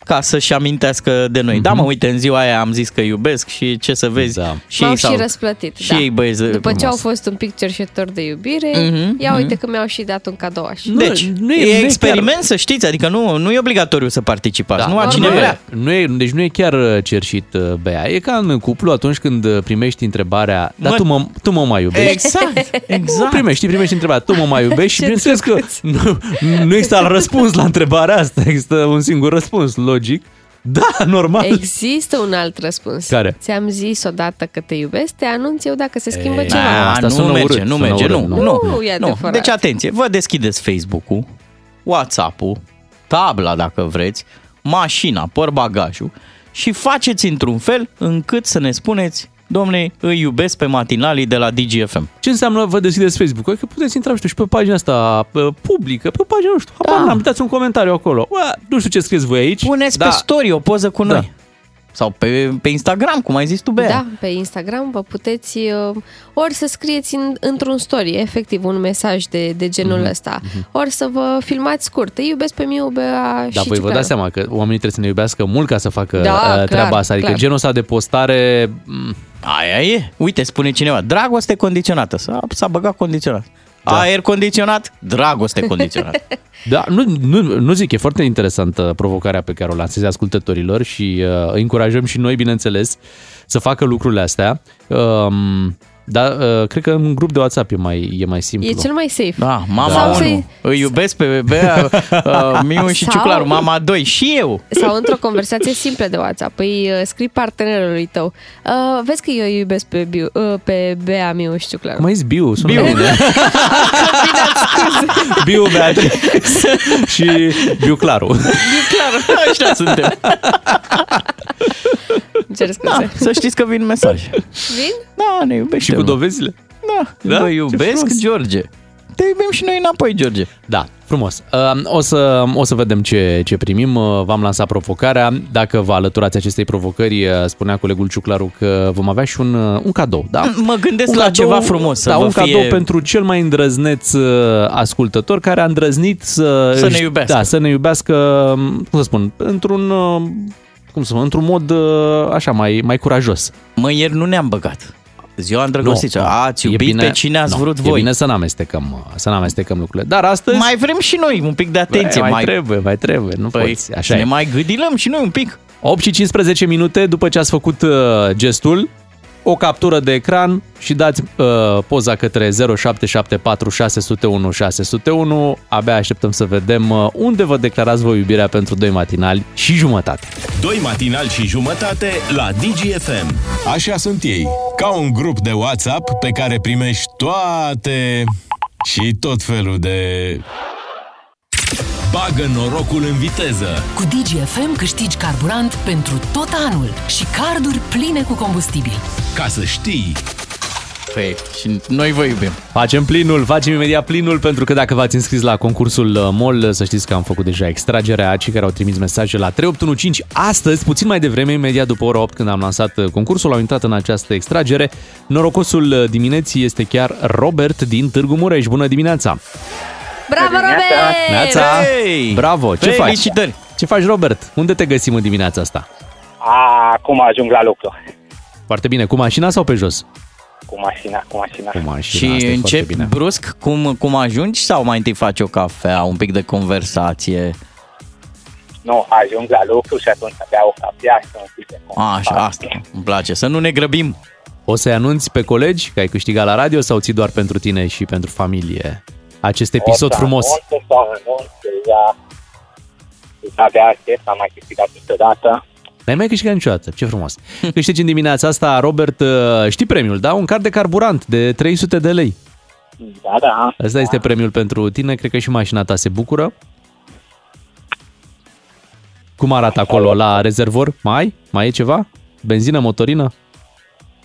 E: ca să-și amintească de noi. Da, mă, uite, în ziua aia am zis că iubesc și ce să vezi.
C: Da.
E: Și
D: M-au
E: ei
D: și
E: s-au-
D: răsplătit,
E: și
D: da.
E: ei băieți
D: După ce
E: frumos.
D: au fost un pic cerșetori de iubire,
E: Mhm,
D: ia
E: mhm.
D: uite că mi-au și dat un cadou așa.
E: Deci, nu e, e experiment să știți, adică nu, nu e obligatoriu să participați, nu a cine
C: nu
E: vrea.
C: E, nu e, deci nu e chiar uh, cerșit, uh, Bea. E ca în cuplu atunci când uh, primești întrebarea, dar
E: Mă-
C: tu mă, tu mă mai iubești?
E: Exact, exact.
C: Primești, primești întrebarea, tu mă mai iubești? și
D: Ce
C: bineînțeles că nu, nu există alt răspuns la întrebarea asta, există un singur răspuns, logic. Da, normal.
D: Există un alt răspuns.
C: Care?
D: Ți-am zis odată că te iubesc, te anunț eu dacă se schimbă
C: Ei,
D: ceva.
C: da, asta
E: nu
C: sună
E: merge,
C: urât,
E: nu
C: sună
E: merge,
C: urât,
E: nu,
C: nu.
E: nu,
D: Nu, e
E: nu.
D: adevărat.
E: Deci atenție, vă deschideți Facebook-ul, WhatsApp-ul, tabla dacă vreți, mașina, portbagajul și faceți într-un fel încât să ne spuneți Domnule, îi iubesc pe matinalii de la DGFM.
C: Ce înseamnă vă deschideți Facebook? Adică puteți intra, nu știu, și pe pagina asta uh, publică, pe o pagină, nu știu, habar
E: Da.
C: n-am, dați un comentariu acolo. Ua, nu știu ce scrieți voi aici.
E: Puneți
C: da,
E: pe story o poză cu
C: Da.
E: Noi. Sau pe, pe Instagram, cum ai zis tu, Bea.
D: Da, pe Instagram vă puteți uh, ori să scrieți în, într-un story, efectiv, un mesaj de, de genul
C: Mhm,
D: ăsta, ori să vă filmați scurt. Îi iubesc pe Miu, Bea
C: Dar
D: și
C: voi vă
D: Ciuclaru.
C: dați seama că oamenii trebuie să ne iubească mult ca să facă
D: Da,
C: uh,
D: clar,
C: treaba asta. Adică
D: clar.
C: genul ăsta de postare... mm,
E: Aia e. Uite, spune cineva, dragoste condiționată. S-a, s-a băgat condiționat. Da. Aer condiționat, dragoste condiționată.
C: Da, nu, nu, nu zic, e foarte interesantă provocarea pe care o lansezi ascultătorilor și uh, îi încurajăm și noi, bineînțeles, să facă lucrurile astea. Um, dar uh, cred că în grup de WhatsApp e mai, e mai simplu.
D: E cel mai safe.
E: Da, mama
D: Sau
E: 1,
D: să-i-
E: îi iubesc pe Bea, uh, Miu și
D: Sau-
E: Ciuclaru, mama 2 și eu.
D: Sau într-o conversație simplă de WhatsApp, îi uh, scrii partenerului tău. Uh, vezi că eu îi iubesc pe, Biu, uh, pe Bea, Miu și Ciuclaru.
C: Cum ai zis Biu? Sună
E: Biu.
C: bine. Biu Beatrice și Biu Claru.
E: Clar, așa suntem.
D: Îmi cer
E: Da,
D: scuze.
E: să știți că vin mesaj.
D: Vin?
E: Da, ne iubește.
C: Și cu
E: mă.
C: dovezile?
E: Da,
C: Da?
E: vă
C: Ce
E: iubesc,
C: frumos.
E: George. Te iubim și noi înapoi, George.
C: Da, frumos. Uh, O să, o să vedem ce, ce primim. Uh, V-am lansat provocarea. Dacă vă alăturați acestei provocări, uh, spunea colegul Ciuclaru că vom avea și un, uh, un cadou. Da?
E: Mă gândesc
C: un
E: la ceva frumos, să
C: Da,
E: vă
C: un
E: fie-
C: cadou pentru cel mai îndrăzneț uh, ascultător care a îndrăznit să...
E: Să ne
C: își-
E: iubească.
C: Da, să ne iubească, um, cum să spun, într-un... uh, Cum să spun, într-un mod uh, așa mai, mai curajos.
E: Mă, ieri nu ne-am băgat. Ziua îndrăgostită.
C: Nu, nu.
E: Ați
C: E
E: iubit
C: bine-
E: pe cine ați
C: nu,
E: vrut
C: E
E: voi.
C: bine să n-amestecăm, să n-amestecăm lucrurile. Dar astăzi...
E: Mai vrem și noi un pic de atenție.
C: mai, mai trebuie, mai trebuie, nu
E: Păi,
C: poți.
E: să
C: Așa
E: ne
C: e.
E: mai gâdilăm și noi un pic.
C: 8 și 15 minute după ce ați făcut uh, gestul, o captură de ecran și dați uh, poza către 0774 601 601. Abia așteptăm să vedem uh, unde vă declarați voi iubirea pentru doi matinali și jumătate.
B: Doi matinali și jumătate la DGFM. Așa sunt ei, ca un grup de WhatsApp pe care primești toate și tot felul de... Bagă norocul în viteză.
A: Cu DGFM câștigi carburant pentru tot anul și carduri pline cu combustibil.
B: Ca să știi,
E: Păi, și noi vă iubim.
C: Facem plinul, facem imediat plinul, pentru că dacă v-ați înscris la concursul uh, MOL, să știți că am făcut deja extragerea cei care au trimis mesaje la 3815. Astăzi, puțin mai devreme, imediat după ora 8, când am lansat uh, concursul, au intrat în această extragere. Norocosul uh, dimineții este chiar Robert din Târgu Mureș. Bună dimineața!
D: Bravo, Robert!
C: Neața!
E: Hey!
C: Bravo! Ce faci?
E: Felicitări!
C: Ce faci, Robert? Unde te găsim în dimineața asta?
N: Acum ajung la lucru.
C: Foarte bine. Cu mașina sau pe jos?
N: Cu mașina, cu mașina.
C: Cu mașina.
E: Și
C: asta e foarte
E: încep
C: bine.
E: brusc cum, cum ajungi sau mai întâi faci o cafea, un pic de conversație?
N: Nu, ajung la lucru și atunci beau o cafea și un pic de
E: Așa, asta. Îmi place. Să nu ne grăbim.
C: O să-i anunți pe colegi că ai câștigat la radio sau ții doar pentru tine și pentru familie acest episod
N: O să
C: frumos?
N: Anunț, să anunț, deja, abia aștept, am mai câștigat niciodată.
C: N-ai mai câștigat niciodată, ce frumos. Câștigi în dimineața asta, Robert, uh, știi premiul, da? Un card de carburant de 300 de lei.
N: Da, da.
C: Ăsta este premiul pentru tine, cred că și mașina ta se bucură. Cum arată acolo la rezervor? Mai? Mai e ceva? Benzină, motorină?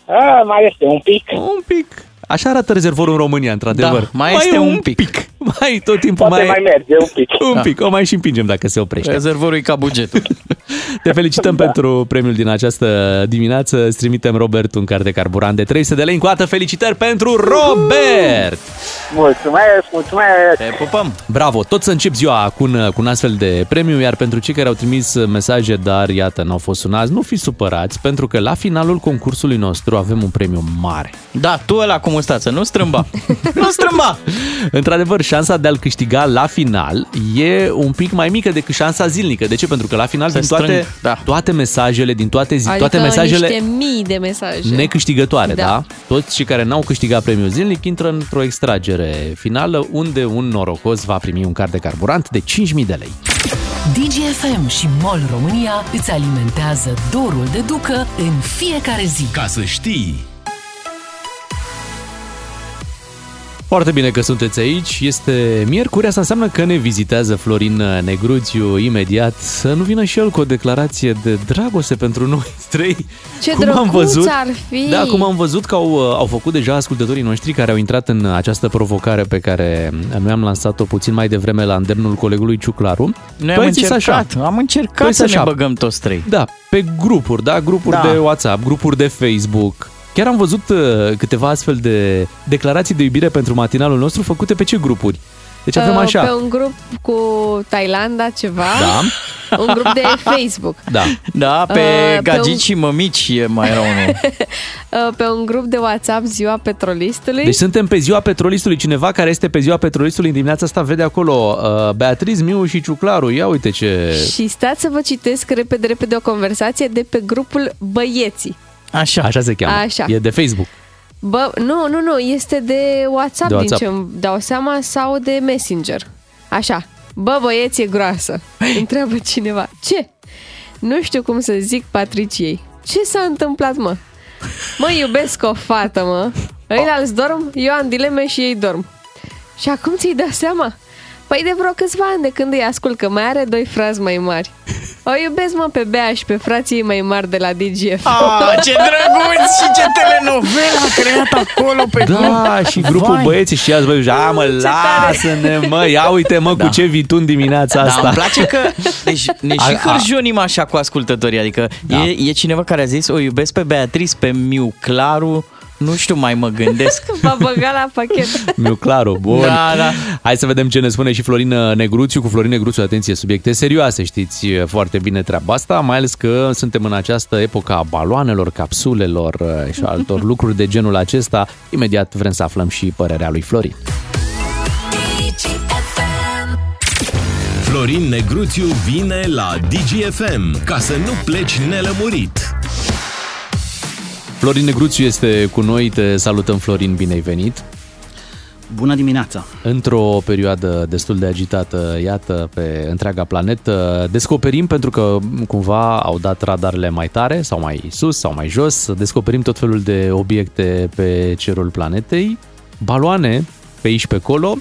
N: A, mai este un pic.
C: Un pic. Așa arată rezervorul în România, într-adevăr.
E: Da, mai este
C: e
E: un pic.
C: Mai tot timpul
N: Poate
C: mai...
N: mai merge un pic.
C: Un
E: Da.
C: pic, o mai și împingem dacă se oprește.
E: Rezervorul e ca bugetul.
C: Te felicităm pentru premiul din această dimineață. Îți trimitem Robert un card de carburant de 300 de lei. Încă o dată felicitări pentru Robert!
N: Mulțumesc, mulțumesc!
E: Te pupăm!
C: Bravo! Tot să încep ziua cu un, cu un astfel de premiu, iar pentru cei care au trimis mesaje, dar iată, n-au fost sunați, nu fiți supărați, pentru că la finalul concursului nostru avem un premiu mare.
E: Da, tu ăla cu mustață, nu strâmba! nu strâmba!
C: Într-adevăr, șansa de a-l câștiga la final e un pic mai mică decât șansa zilnică. De ce? Pentru că la final,
E: Se
C: din toate,
E: strâng, da.
C: toate mesajele, din toate, zi,
D: Adică
C: toate mesajele
D: niște mii de mesaje.
C: necâștigătoare, da.
D: Da.
C: da? Toți cei care n-au câștigat premiul zilnic intră într-o extragere finală unde un norocos va primi un card de carburant de 5.000 de lei.
A: DGFM și MOL România îți alimentează dorul de ducă în fiecare zi.
B: Ca să știi!
C: Foarte bine că sunteți aici. Este miercuri, asta înseamnă că ne vizitează Florin Negruțiu imediat. Să nu vină și el cu o declarație de dragoste pentru noi trei.
D: Ce
C: Cum am
D: drăguț
C: văzut,
D: ar fi!
C: Da, cum am văzut că au, au făcut deja ascultătorii noștri care au intrat în această provocare pe care noi am lansat-o puțin mai devreme la îndemnul colegului Ciuclaru.
E: Noi
C: Tu
E: am
C: ai zis
E: încercat,
C: așa.
E: am încercat
C: Tu ai
E: să
C: zis
E: ne
C: așa.
E: băgăm toți trei.
C: Da, pe grupuri, da? Grupuri
E: Da.
C: de WhatsApp, grupuri de Facebook. Chiar am văzut uh, câteva astfel de declarații de iubire pentru matinalul nostru făcute pe ce grupuri? Deci avem
D: Uh,
C: așa.
D: Pe un grup cu Thailanda ceva.
C: Da.
D: Un grup de Facebook.
C: Da.
E: Da, pe
D: Uh, pe
E: gagici
D: un-
E: și mămici e mai era unul.
D: Uh, Pe un grup de WhatsApp ziua petrolistului.
C: Deci suntem pe ziua petrolistului. Cineva care este pe ziua petrolistului în dimineața asta vede acolo uh, Beatriz, Miu și Ciuclaru. Ia uite ce...
D: Și stați să vă citesc repede, repede o conversație de pe grupul Băieții.
E: Așa.
C: Așa se cheamă.
D: Așa.
C: E de Facebook.
D: Bă, nu, nu, nu, este de WhatsApp,
C: De WhatsApp.
D: din ce îmi dau seama, sau de Messenger. Așa. Bă, băieți, e groasă. Întreabă cineva. Ce? Nu știu cum să zic Patriciei. Ce s-a întâmplat, mă? Mă iubesc o fată, mă. Ăilalți dorm, eu am dileme și ei dorm. Și acum ți-ai dat seama? Păi de vreo câțiva ani de când îi ascult că mai are doi frați mai mari. O iubesc, mă, pe Bea și pe frații ei mai mari de la DGF.
E: Ah, ce drăguț și ce telenovelă a creat acolo pe grup.
C: Da, și grupul
E: Vai.
C: băieții și alți băieți. A, mă, lasă-ne, mă, ia uite, mă,
E: Da.
C: cu ce vitun dimineața
E: Da,
C: asta.
E: îmi place că deci, ne și
C: A- a-
E: hârjonim așa cu ascultătorii. Adică
C: Da.
E: e, e cineva care a zis o iubesc pe Beatrice, pe Miu Claru, nu știu, mai mă gândesc.
D: V-a băgat la pachet.
C: Miu claru, bun.
E: Da, da.
C: Hai să vedem ce ne spune și Florin Negruțiu. Cu Florin Negruțiu, atenție, subiecte serioase, știți foarte bine treaba asta, mai ales că suntem în această epocă a baloanelor, capsulelor uh, și altor lucruri de genul acesta. Imediat vrem să aflăm și părerea lui Florin.
B: Florin Negruțiu vine la DGFM ca să nu pleci nelămurit.
C: Florin Negruțiu este cu noi, te salutăm Florin, bine ai venit.
O: Bună dimineața!
C: Într-o perioadă destul de agitată, iată, pe întreaga planetă, descoperim, pentru că cumva au dat radarele mai tare sau mai sus sau mai jos, descoperim tot felul de obiecte pe cerul planetei, baloane pe aici pe acolo,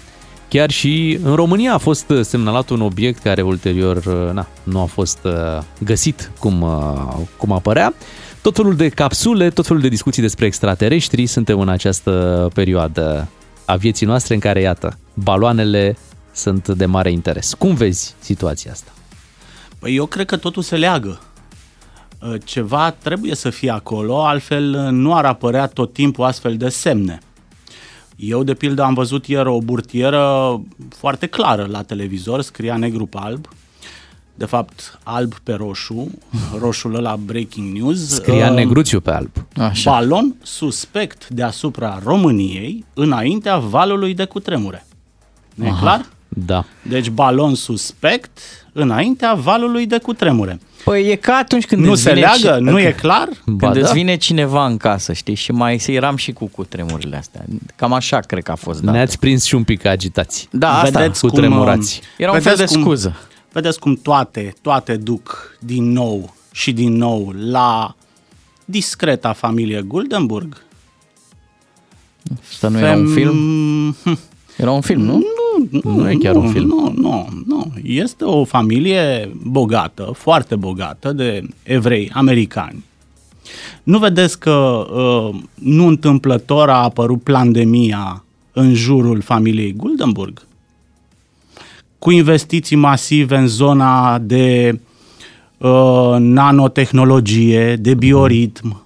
C: chiar și în România a fost semnalat un obiect care ulterior na, nu a fost uh, găsit cum, uh, cum apărea. Tot felul de capsule, tot felul de discuții despre extraterestri, suntem în această perioadă a vieții noastre în care, iată, baloanele sunt de mare interes. Cum vezi situația asta?
O: Păi eu cred că totul se leagă. Uh, Ceva trebuie să fie acolo, altfel uh, nu ar apărea tot timpul astfel de semne. Eu, de pildă, am văzut ieri o burtieră foarte clară la televizor, scria negru pe alb, de fapt alb pe roșu, roșul ăla breaking news.
C: Scria
O: Uh,
C: negruțiu pe alb.
E: Așa.
O: Balon suspect deasupra României înaintea valului de cutremure. Nu e
C: Aha.
O: clar?
C: Da.
O: Deci balon suspect înaintea valului de cutremure.
E: Păi e ca atunci când
O: Nu
E: îți
O: se
E: vine
O: leagă?
E: ci-
O: Nu e clar?
E: Când
C: Ba
E: îți
C: da.
E: vine cineva în casă, știi, și mai să eram și cu cutremurile astea. Cam așa cred că a fost dat.
C: Ne-ați prins și un pic agitați.
E: Da, asta.
O: Vedeți
C: cu
O: cum,
C: tremurați.
E: Era un fel de
O: vedeți cum-
E: scuză.
O: Vedeți cum toate, toate duc din nou și din nou la discreta familie Guldenburg.
E: Asta nu era un
O: Fem-
E: film? Era un film, nu?
O: Nu, nu,
C: Nu e chiar un film.
O: Nu, nu, nu. Este o familie bogată, foarte bogată, de evrei americani. Nu vedeți că uh, nu întâmplător a apărut pandemia în jurul familiei Guldenburg? Cu investiții masive în zona de uh, nanotehnologie, de bioritm,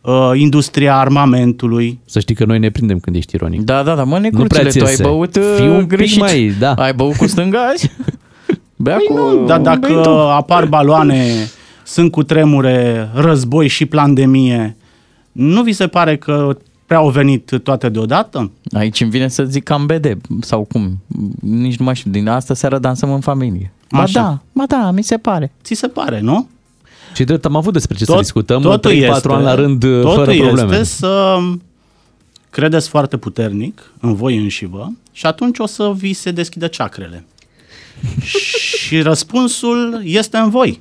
O: uh, industria armamentului.
C: Să știi că noi ne prindem când ești ironic.
E: Da, da, da, mă,
C: Nu prea
E: necurțule,
C: ți
E: tu ai
C: iese.
E: băut uh,
C: Fii un pic
E: greșit.
C: mai- da.
E: Ai băut cu stânga azi? Bea
O: Păi
E: cu...
O: nu, dar
E: bei
O: dacă
E: tu.
O: apar baloane, sunt cu tremure, război și pandemie, nu vi se pare că prea au venit toate deodată?
E: Aici îmi vine să zic cam BD sau cum, nici nu mai știu, din asta seară dansăm în familie. Ba
O: Așa.
E: da, ba da, mi se pare.
O: Ți se pare, nu?
C: Și drept am avut despre ce să discutăm
O: totul
C: 3-4
O: este-
C: ani la rând
O: totul
C: fără probleme.
O: este să credeți foarte puternic în voi înșivă și atunci o să vi se deschidă ceacrele. și răspunsul este în voi.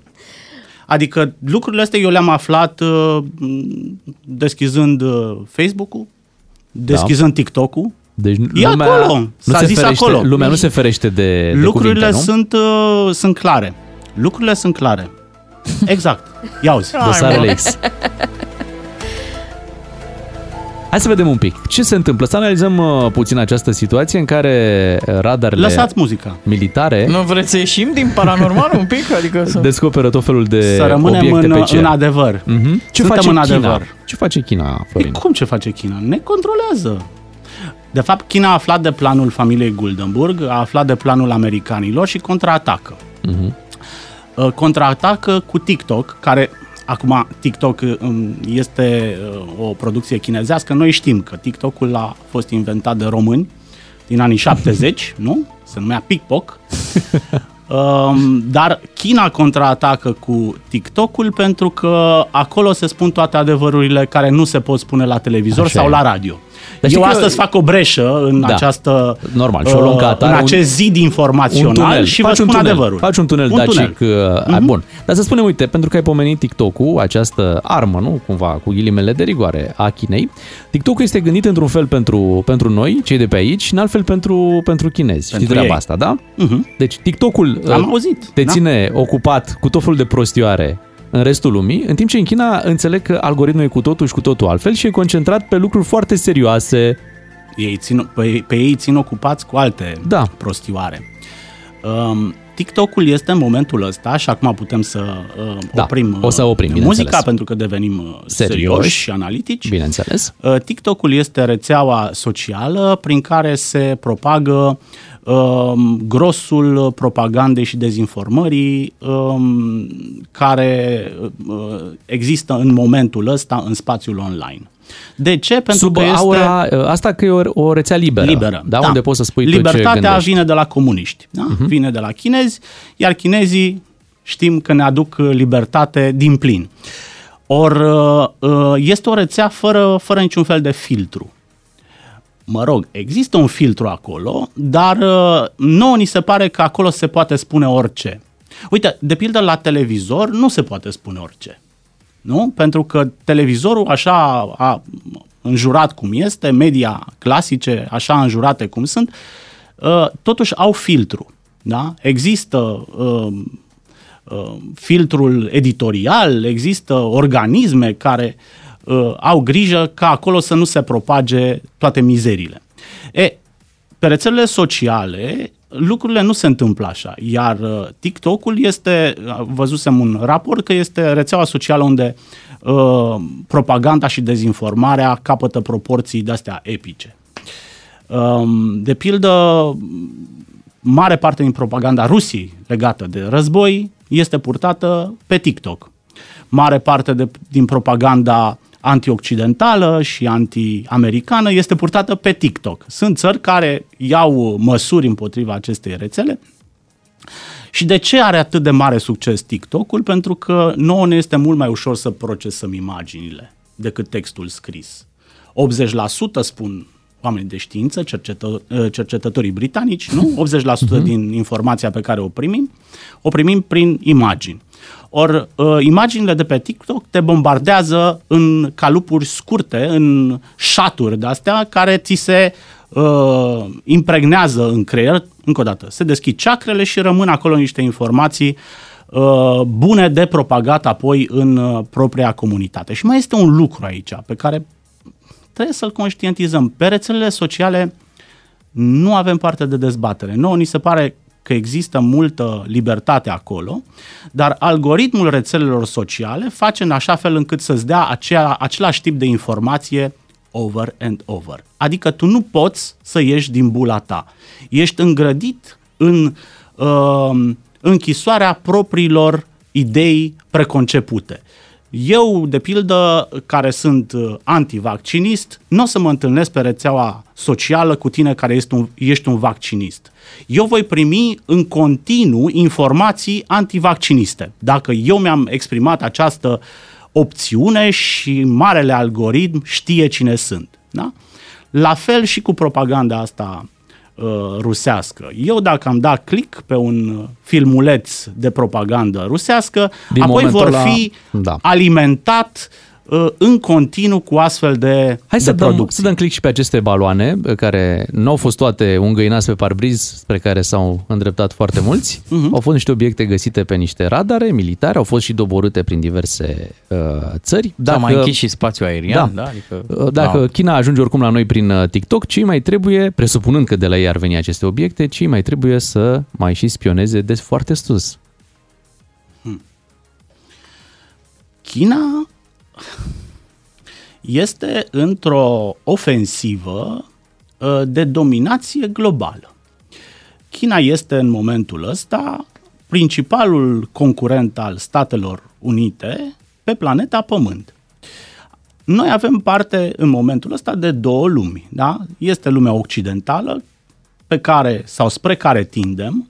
O: Adică lucrurile astea eu le-am aflat uh, deschizând uh, Facebook-ul, deschizând TikTok-ul.
C: Deci
O: E
C: lumea,
O: acolo,
C: nu
O: s-a
C: se
O: zis
C: ferește,
O: acolo.
C: Lumea nu se ferește de, de
O: Lucrurile
C: cuvinte, nu?
O: sunt, uh, sunt clare. Lucrurile sunt clare. Exact. Ia uzi.
C: Dosarele X. Hai să vedem un pic. Ce se întâmplă? Să analizăm uh, puțin această situație în care uh, radarele
O: Lăsați muzica.
C: militare
E: Nu vreți să ieșim din paranormal un pic? Adică să...
C: descoperă tot felul de
O: Să rămânem
C: obiecte
O: în,
C: pe cer.
O: în adevăr.
C: Mhm. Ce
O: Suntem
C: face
O: în
C: China?
O: adevăr.
C: Ce face China, Florin?
O: Cum ce face China? Ne controlează. De fapt, China a aflat de planul familiei Guldenburg, a aflat de planul americanilor și contraatacă.
C: Mhm.
O: Uh, Contraatacă cu TikTok, care acum TikTok um, este uh, o producție chinezească. Noi știm că TikTok-ul a fost inventat de români din anii 70, nu? Se numea PicPoc. Um, dar China contraatacă cu TikTok-ul pentru că acolo se spun toate adevărurile care nu se pot spune la televizor
C: Așa
O: sau
C: e.
O: la radio.
C: Dar știi
O: Eu
C: că-
O: astăzi fac o breșă în
C: Da.
O: această
C: Normal, și o luăm ca
O: uh,
C: atare,
O: în
C: un-
O: acest zid informațional
C: un tunel.
O: și vă
C: Faci un
O: spun
C: tunel.
O: adevărul.
C: Faci un tunel
O: Un
C: dacic.
O: tunel.
C: Uh, Bun. Dar să spunem, uite, pentru că ai pomenit TikTok-ul, această armă, nu? Cumva, cu ghilimele de rigoare a Chinei. TikTok-ul este gândit într-un fel pentru, pentru noi, cei de pe aici, și în alt fel pentru, pentru chinezi. Știi
O: Pentru
C: treaba
O: ei.
C: asta, da?
O: Mhm.
C: Deci TikTok-ul
O: Am
C: uh,
O: auzit,
C: te
O: da.
C: ține ocupat cu tot felul de prostioare în restul lumii, în timp ce în China înțeleg că algoritmul e cu totul și cu totul altfel și e concentrat pe lucruri foarte serioase.
O: Ei țin, pe, pe ei țin ocupați cu alte
C: da.
O: prostioare. Um, TikTok-ul este în momentul ăsta și acum putem să uh,
C: Da,
O: oprim,
C: o să
O: uh,
C: oprim,
O: muzica
C: bineînțeles.
O: pentru că devenim uh,
C: Serioși.
O: serioși și analitici.
C: Bineînțeles.
O: Uh, TikTok-ul este rețeaua socială prin care se propagă um, grosul propagandei și dezinformării um, care uh, există în momentul ăsta în spațiul online. De ce? Pentru
C: Sub
O: că este...
C: aura, uh, asta că e o, o rețea liberă.
O: Liberă,
C: da? Unde poți să spui tot ce
O: Libertatea
C: gândești.
O: vine de la comuniști, da?
C: Mhm.
O: vine de la chinezi, iar chinezii știm că ne aduc uh, libertate din plin. Or, uh, uh, este o rețea fără, fără niciun fel de filtru. Mă rog, există un filtru acolo, dar uh, nouă ni se pare că acolo se poate spune orice. Uite, de pildă la televizor nu se poate spune orice. Nu? Pentru că televizorul așa a înjurat cum este, media clasice așa înjurate cum sunt, uh, totuși au filtru. Da? Există uh, uh, filtrul editorial, există organisme care uh, au grijă ca acolo să nu se propage toate mizerile. E, pe rețelele sociale lucrurile nu se întâmplă așa, iar uh, TikTok-ul este, uh, văzusem un raport că este rețeaua socială unde uh, propaganda și dezinformarea capătă proporții de-astea epice. Um, de pildă, mare parte din propaganda Rusiei legată de război este purtată pe TikTok. Mare parte de, din propaganda antioccidentală și anti-americană este purtată pe TikTok. Sunt țări care iau măsuri împotriva acestei rețele. Și de ce are atât de mare succes TikTok-ul? Pentru că nouă ne este mult mai ușor să procesăm imaginile decât textul scris. 80% spun oamenii de știință, cercetă, cercetătorii britanici, nu? 80% din informația pe care o primim, o primim prin imagini. Ori uh, imaginile de pe TikTok te bombardează în calupuri scurte, în șaturi de-astea, care ți se uh, impregnează în creier, încă o dată, se deschid ceacrele și rămân acolo niște informații uh, bune de propagat apoi în uh, propria comunitate. Și mai este un lucru aici pe care trebuie să-l conștientizăm. Pe rețelele sociale nu avem parte de dezbatere. Nouă ni se pare că există multă libertate acolo, dar algoritmul rețelelor sociale face în așa fel încât să-ți dea acea, același tip de informație over and over. Adică tu nu poți să ieși din bula ta. Ești îngrădit în uh, închisoarea propriilor idei preconcepute. Eu, de pildă, care sunt uh, antivaccinist, nu o să mă întâlnesc pe rețeaua socială cu tine care ești un, ești un vaccinist. Eu voi primi în continuu informații antivacciniste. Dacă eu mi-am exprimat această opțiune și marele algoritm știe cine sunt. Da? La fel și cu propaganda asta uh, rusească. Eu dacă am dat click pe un filmuleț de propagandă rusească, Din apoi vor fi da. alimentat uh, Uh, în continuu cu astfel de
C: Hai
O: de
C: să,
O: producții.
C: dăm, să dăm click și pe aceste baloane, uh, care nu au fost toate îngăinați pe parbriz, spre care s-au îndreptat foarte mulți. Uh-huh. Au fost niște obiecte găsite pe niște radare militare, au fost și doborâte prin diverse uh, țări.
E: Dacă, da, mai închis și spațiul aerian. Da. Da,
C: adică, uh, Dacă da. China ajunge oricum la noi prin TikTok, cei mai trebuie, presupunând că de la ei ar veni aceste obiecte, cei mai trebuie să mai și spioneze de foarte sus. Hmm.
O: China este într-o ofensivă uh, de dominație globală. China este în momentul ăsta principalul concurent al Statelor Unite pe planeta Pământ. Noi avem parte în momentul ăsta de două lumi. Da? Este lumea occidentală pe care sau spre care tindem.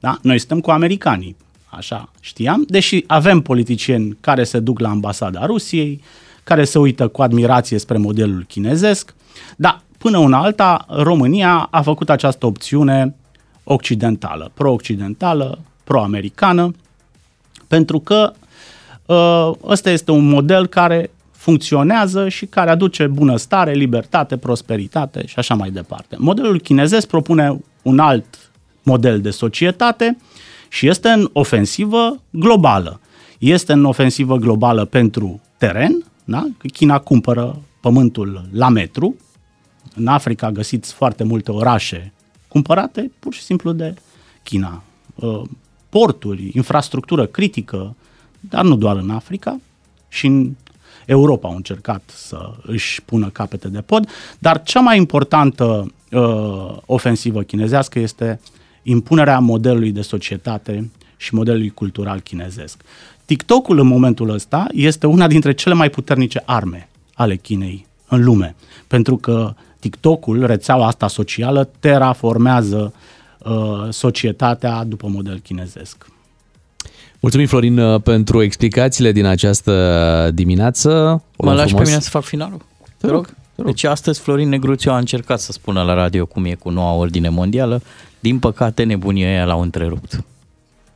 O: Da? Noi suntem cu americanii așa știam, deși avem politicieni care se duc la ambasada Rusiei, care se uită cu admirație spre modelul chinezesc, dar până una alta România a făcut această opțiune occidentală, pro-occidentală, pro-americană, pentru că ă, ăsta este un model care funcționează și care aduce bunăstare, libertate, prosperitate și așa mai departe. Modelul chinezesc propune un alt model de societate și este în ofensivă globală. Este în ofensivă globală pentru teren, da? China cumpără pământul la metru, în Africa găsiți foarte multe orașe cumpărate pur și simplu de China. Uh, porturi, infrastructură critică, dar nu doar în Africa, și în Europa au încercat să își pună capete de pod, dar cea mai importantă uh, ofensivă chinezească este impunerea modelului de societate și modelului cultural chinezesc. TikTok-ul în momentul ăsta este una dintre cele mai puternice arme ale Chinei în lume, pentru că TikTok-ul, rețeaua asta socială, terraformează uh, societatea după model chinezesc.
C: Mulțumim, Florin, uh, pentru explicațiile din această dimineață.
E: Mă lași pe mine să fac finalul? Te rog. Deci astăzi Florin Negruțiu a încercat să spună la radio cum e cu noua ordine mondială. Din păcate, nebunia aia l-au întrerupt.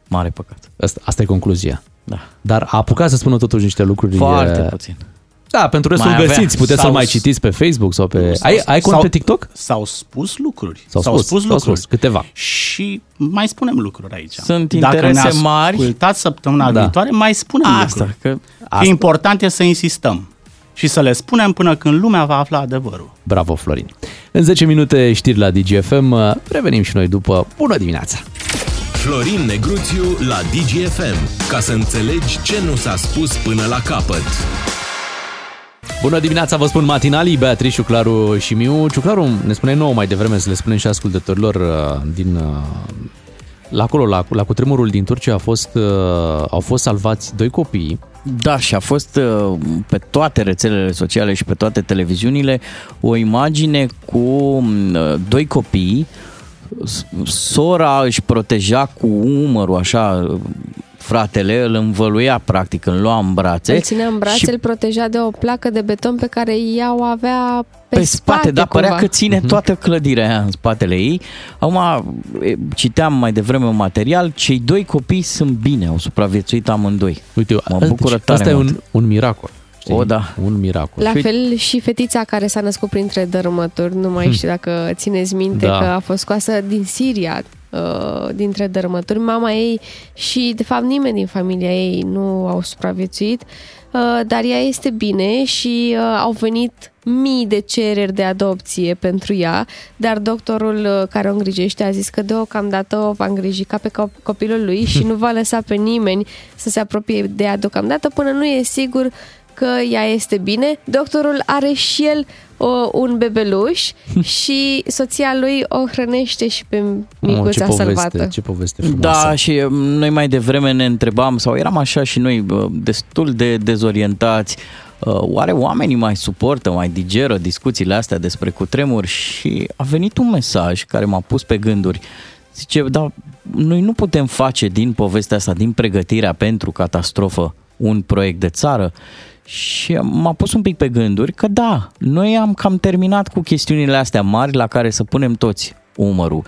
E: Mare păcat.
C: Asta, asta e concluzia.
E: Da.
C: Dar a apucat să spună totuși niște lucruri...
E: Foarte e... puțin.
C: Da, pentru restul mai găsiți, puteți să-l mai citiți pe Facebook sau pe... S-au, ai, ai cont pe TikTok?
O: S-au spus lucruri.
C: S-au, s-au spus, spus lucruri. S-au spus, câteva.
O: Și mai spunem lucruri aici.
E: Sunt interese
O: Dacă
E: mari.
O: Dacă săptămâna da. viitoare, mai spunem
E: Asta,
O: lucruri.
E: Că...
O: Asta. Și important e să insistăm și să le spunem până când lumea va afla adevărul.
C: Bravo, Florin! În 10 minute știri la DGFM, revenim și noi după Bună dimineața!
B: Florin Negruțiu la DGFM, ca să înțelegi ce nu s-a spus până la capăt.
C: Bună dimineața, vă spun matinalii, Beatrice, Ciuclaru și Miu. Ciuclaru ne spune nouă mai devreme să le spunem și ascultătorilor uh, din... Uh, la acolo, la, la cutremurul din Turcia, a fost, uh, au fost salvați doi copii
E: da, și a fost uh, pe toate rețelele sociale și pe toate televiziunile o imagine cu uh, doi copii, sora își proteja cu umărul așa fratele, îl învăluia practic, îl lua în brațe.
D: Îl ținea în brațe, și... îl proteja de o placă de beton pe care ea o avea pe,
E: pe spate,
D: spate
E: da,
D: cumva.
E: părea că ține mhm. toată clădirea aia în spatele ei. Acum, citeam mai devreme un material, cei doi copii sunt bine, au supraviețuit amândoi.
C: Uite,
E: mă bucură
C: deci,
E: tare
C: Asta
E: mult.
C: e un, un miracol. Știi?
E: O, da.
C: Un miracol.
D: La fel și fetița care s-a născut printre dărâmături, nu mai hmm. știu dacă țineți minte
C: Da.
D: că a fost scoasă din Siria, uh, dintre dărâmături. Mama ei și, de fapt, nimeni din familia ei nu au supraviețuit. uh, dar ea este bine și uh, au venit mii de cereri de adopție pentru ea, dar doctorul uh, care o îngrijește a zis că deocamdată o va îngriji ca pe cop- copilul lui și nu va lăsa pe nimeni să se apropie de ea deocamdată până nu e sigur că ea este bine. Doctorul are și el o, un bebeluș și soția lui o hrănește și pe micuța
C: oh, ce
D: salvată.
C: poveste, ce poveste frumoasă.
E: Da, și um, noi mai devreme ne întrebam, sau eram așa și noi bă, destul de dezorientați, uh, oare oamenii mai suportă, mai digeră discuțiile astea despre cutremur și a venit un mesaj care m-a pus pe gânduri. Zice, da, noi nu putem face din povestea asta, din pregătirea pentru catastrofă, un proiect de țară și m-a pus un pic pe gânduri că da, noi am cam terminat cu chestiunile astea mari la care să punem toți umărul.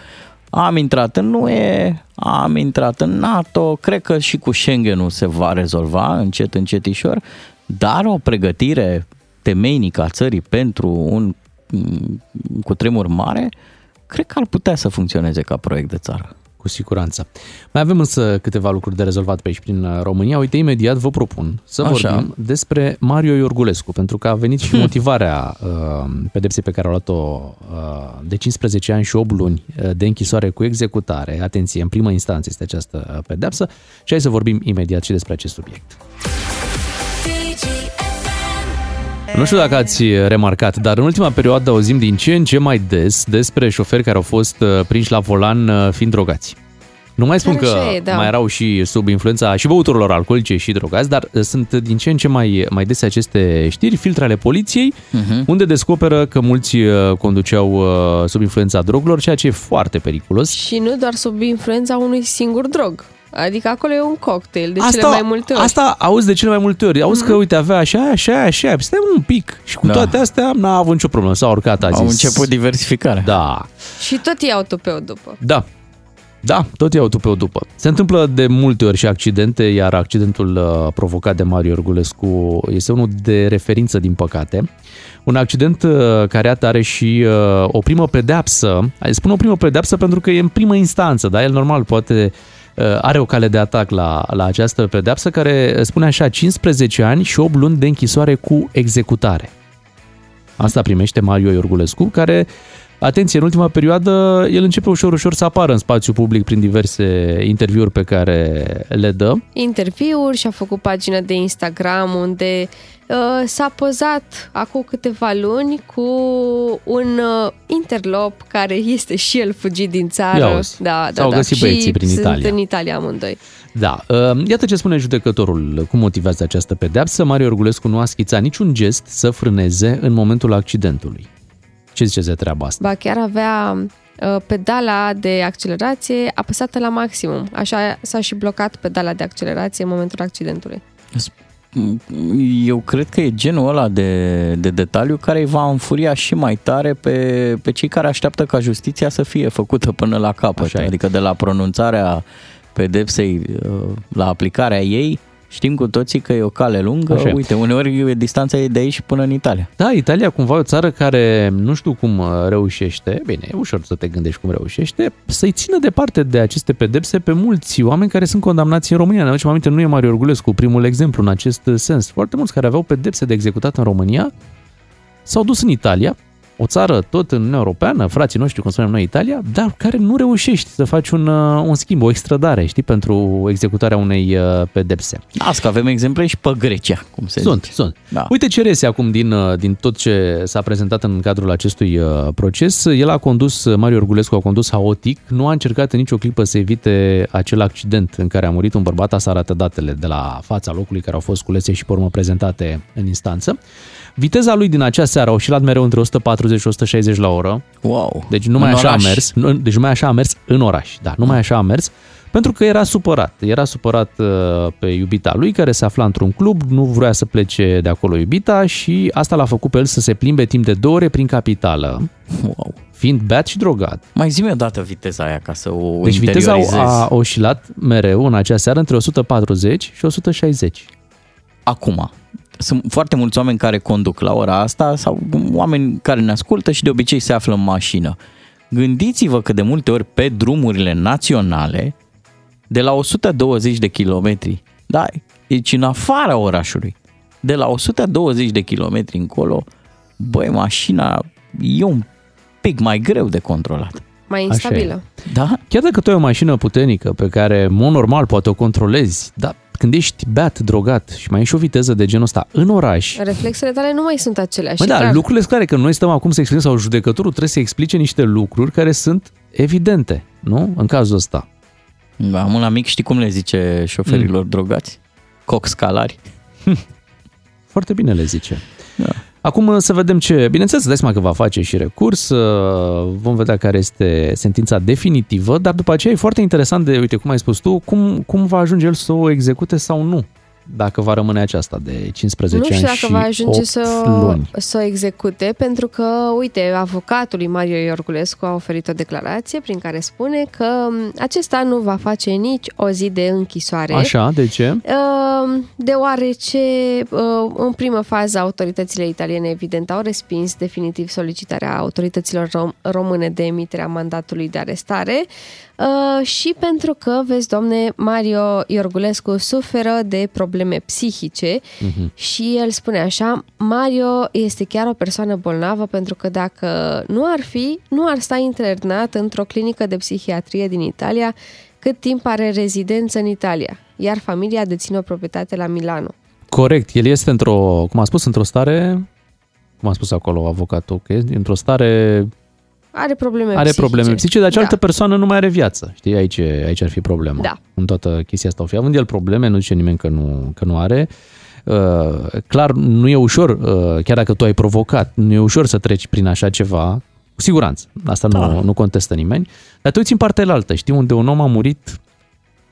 E: Am intrat în UE, am intrat în NATO, cred că și cu Schengen-ul se va rezolva încet, încetișor, dar o pregătire temeinică a țării pentru un cutremur mare, cred că ar putea să funcționeze ca proiect de țară
C: cu siguranță. Mai avem însă câteva lucruri de rezolvat pe aici prin uh, România. Uite, imediat vă propun să Așa. vorbim despre Mario Iorgulescu, pentru că a venit și motivarea uh, pedepsei pe care a luat-o uh, de 15 ani și 8 luni uh, de închisoare cu executare. Atenție, în primă instanță este această uh, pedepsă și hai să vorbim imediat și despre acest subiect. Nu știu dacă ați remarcat, dar în ultima perioadă auzim din ce în ce mai des despre șoferi care au fost uh, prinși la volan uh, fiind drogați. Nu mai spun că
D: e, da.
C: mai erau și sub influența și băuturilor alcoolice și drogați, dar uh, sunt din ce în ce mai, mai dese aceste știri, filtre ale poliției, uh-huh. unde descoperă că mulți conduceau sub influența drogurilor, ceea ce e foarte periculos.
D: Și nu doar sub influența unui singur drog. Adică acolo e un cocktail de
C: asta,
D: cele mai multe ori.
C: Asta auzi de cele mai multe ori. Auzi mm-hmm. că, uite, avea așa, așa, așa. Stai un pic. Și cu da. toate astea n-a avut nicio problemă. S-a urcat, a
E: Au
C: zis.
E: început diversificarea.
C: Da.
D: Și tot iau tupeu după.
C: Da. Da, tot iau tupeu după. Se întâmplă de multe ori și accidente, iar accidentul uh, provocat de Mario Orgulescu este unul de referință, din păcate. Un accident uh, care are și uh, o primă pedeapsă. Spun o primă pedeapsă pentru că e în primă instanță, dar el normal poate Uh, are o cale de atac la, la această pedeapsă care spune așa 15 ani și 8 luni de închisoare cu executare. Asta primește Mario Iorgulescu, care, atenție, în ultima perioadă, el începe ușor, ușor să apară în spațiu public prin diverse interviuri pe care le dă.
D: Interviuri și a făcut pagină de Instagram unde Uh, s-a pozat acum câteva luni cu un uh, interlop care este și el fugit din țară.
C: Iauzi,
D: da, da,
C: s-au
D: da.
C: găsit băieții prin
D: sunt
C: Italia.
D: în Italia amândoi.
C: Da, uh, iată ce spune judecătorul, cum motivează această pedeapsă. Mario Orgulescu nu a schițat niciun gest să frâneze în momentul accidentului. Ce ziceți de treaba asta?
D: Ba chiar avea pedala de accelerație apăsată la maximum. Așa s-a și blocat pedala de accelerație în momentul accidentului
E: eu cred că e genul ăla de, de detaliu care îi va înfuria și mai tare pe, pe cei care așteaptă ca justiția să fie făcută până la capăt. Așa adică e. de la pronunțarea pedepsei uh, la aplicarea ei Știm cu toții că e o cale lungă, Așa. uite, uneori distanța e de aici până în Italia.
C: Da, Italia cumva e o țară care nu știu cum uh, reușește, bine, e ușor să te gândești cum reușește, să-i țină departe de aceste pedepse pe mulți oameni care sunt condamnați în România. Ne aducem aminte, nu e Mario Orgulescu primul exemplu în acest sens. Foarte mulți care aveau pedepse de executat în România s-au dus în Italia, o țară tot în Uniunea Europeană, frații noștri, cum spunem noi, Italia, dar care nu reușești să faci un, uh, un schimb, o extradare, știi, pentru executarea unei uh, pedepse.
E: Asta că avem exemple și pe Grecia, cum se
C: sunt,
E: zice.
C: Sunt, da. Uite ce rese acum din, uh, din tot ce s-a prezentat în cadrul acestui proces. El a condus, Mario Orgulescu a condus haotic, nu a încercat în nicio clipă să evite acel accident în care a murit un bărbat, asta arată datele de la fața locului care au fost culese și pe urmă prezentate în instanță. Viteza lui din acea seară a oscilat mereu între 140 și 160 la oră.
E: Wow!
C: Deci numai
E: în
C: așa
E: oraș.
C: a mers. Nu, deci numai așa a mers în oraș. Da, numai așa a mers. Pentru că era supărat. Era supărat uh, pe iubita lui care se afla într-un club, nu vrea să plece de acolo iubita și asta l-a făcut pe el să se plimbe timp de două ore prin capitală.
E: Wow!
C: Fiind beat și drogat.
E: Mai zi-mi o dată viteza aia ca să o
C: Deci viteza
E: interiorizez.
C: a oscilat mereu în acea seară între 140 și 160.
E: Acum, sunt foarte mulți oameni care conduc la ora asta sau oameni care ne ascultă și de obicei se află în mașină. Gândiți-vă că de multe ori pe drumurile naționale, de la 120 de kilometri, da, deci în afara orașului, de la 120 de kilometri încolo, băi, mașina e un pic mai greu de controlat.
D: Mai
C: Așa
D: instabilă.
E: Da?
C: Chiar dacă tu ai o mașină puternică pe care, în mod normal, poate o controlezi, dar când ești beat, drogat și mai ai și o viteză de genul ăsta în oraș,
D: Reflexele tale nu mai sunt aceleași.
C: Mă,
D: și
C: da,
D: clar.
C: lucrurile sunt clare, că noi stăm acum să explicăm, sau judecătorul trebuie să explice niște lucruri care sunt evidente, nu? În cazul ăsta.
E: Da, am un amic, știi cum le zice șoferilor mm. drogați? Coxcalari.
C: Foarte bine le zice. Da. Acum să vedem ce... Bineînțeles, dai seama că va face și recurs, uh, vom vedea care este sentința definitivă, dar după aceea e foarte interesant de, uite, cum ai spus tu, cum, cum va ajunge el să o execute sau nu, dacă va rămâne aceasta de 15
D: nu știu
C: ani
D: dacă
C: și
D: va ajunge
C: 8
D: să,
C: luni.
D: să o execute, pentru că, uite, avocatul lui Mario Iorgulescu a oferit o declarație prin care spune că m, acesta nu va face nici o zi de închisoare.
C: Așa, de ce?
D: Uh, Deoarece, uh, în primă fază, autoritățile italiene, evident, au respins definitiv solicitarea autorităților rom- române de emiterea mandatului de arestare uh, și pentru că, vezi, domne, Mario Iorgulescu suferă de probleme psihice
C: Mhm.
D: și el spune așa, Mario este chiar o persoană bolnavă pentru că dacă nu ar fi, nu ar sta internat într-o clinică de psihiatrie din Italia cât timp are rezidență în Italia, iar familia deține o proprietate la Milano.
C: Corect, el este într-o, cum a spus, într-o stare, cum a spus acolo avocatul, că este într-o stare,
D: Are probleme
C: are
D: psihice.
C: probleme psihice, dar cealaltă
D: da.
C: persoană nu mai are viață. Știi, aici, aici ar fi problema.
D: Da.
C: În toată chestia asta o fi. Având el probleme, nu zice nimeni că nu, că nu are. Uh, clar, nu e ușor, uh, chiar dacă tu ai provocat, nu e ușor să treci prin așa ceva, cu siguranță, asta
D: Da.
C: nu, nu contestă nimeni, dar tu uiți în partea altă, știi, unde un om a murit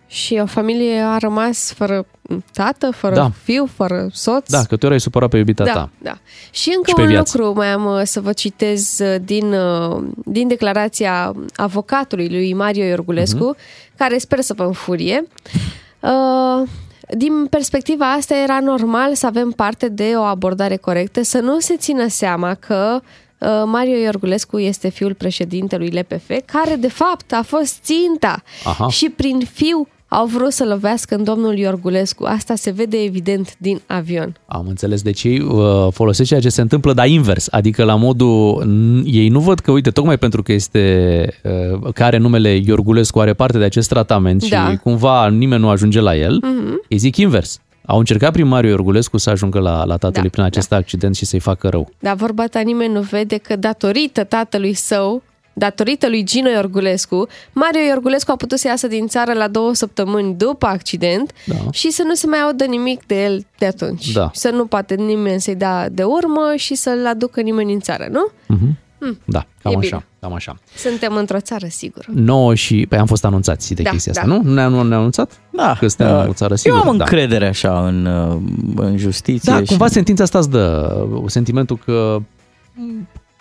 D: Și o familie a rămas fără tată, fără
C: Da.
D: fiu, fără soț.
C: Da, că tu erai supărat pe iubita
D: da,
C: ta.
D: Da. Și încă
C: Și pe
D: un
C: viață.
D: lucru mai am uh, să vă citez uh, din, uh, din declarația avocatului lui Mario Iorgulescu,
C: Mhm.
D: uh-huh. care sper să vă înfurie. Uh, din perspectiva asta era normal să avem parte de o abordare corectă, să nu se țină seama că uh, Mario Iorgulescu este fiul președintelui LPF, care de fapt a fost ținta
C: Aha.
D: și prin fiu au vrut să lovească în domnul Iorgulescu. Asta se vede evident din avion.
C: Am înțeles. Deci ei uh, folosesc ceea ce se întâmplă, dar invers. Adică la modul... n- Ei nu văd că, uite, tocmai pentru că este... Uh, că are numele Iorgulescu, are parte de acest tratament
D: Da.
C: și cumva nimeni nu ajunge la el,
D: Mhm.
C: ei zic invers. Au încercat prin Mario Iorgulescu să ajungă la, la tatăl
D: Da,
C: prin acest accident și să-i facă rău.
D: Dar vorba ta nimeni nu vede că datorită tatălui său, datorită lui Gino Iorgulescu, Mario Iorgulescu a putut să iasă din țară la două săptămâni după accident
C: Da.
D: și să nu se mai audă nimic de el de atunci.
C: Da.
D: Să nu poate nimeni să-i dea de urmă și să-l aducă nimeni în țară, nu?
C: Mhm.
D: Mm.
C: Da, cam
D: E
C: așa.
D: bine.
C: Cam așa.
D: Suntem într-o țară sigură.
C: 9 și... Păi am fost anunțați de
D: Da,
C: chestia
D: da.
C: asta, nu? Nu ne-a, nu ne-a anunțat?
E: Da.
C: Că suntem o țară
E: Eu
C: sigură.
E: am
C: da.
E: încredere așa în, uh, în justiție.
C: Da,
E: și...
C: cumva sentința asta îți dă uh, sentimentul că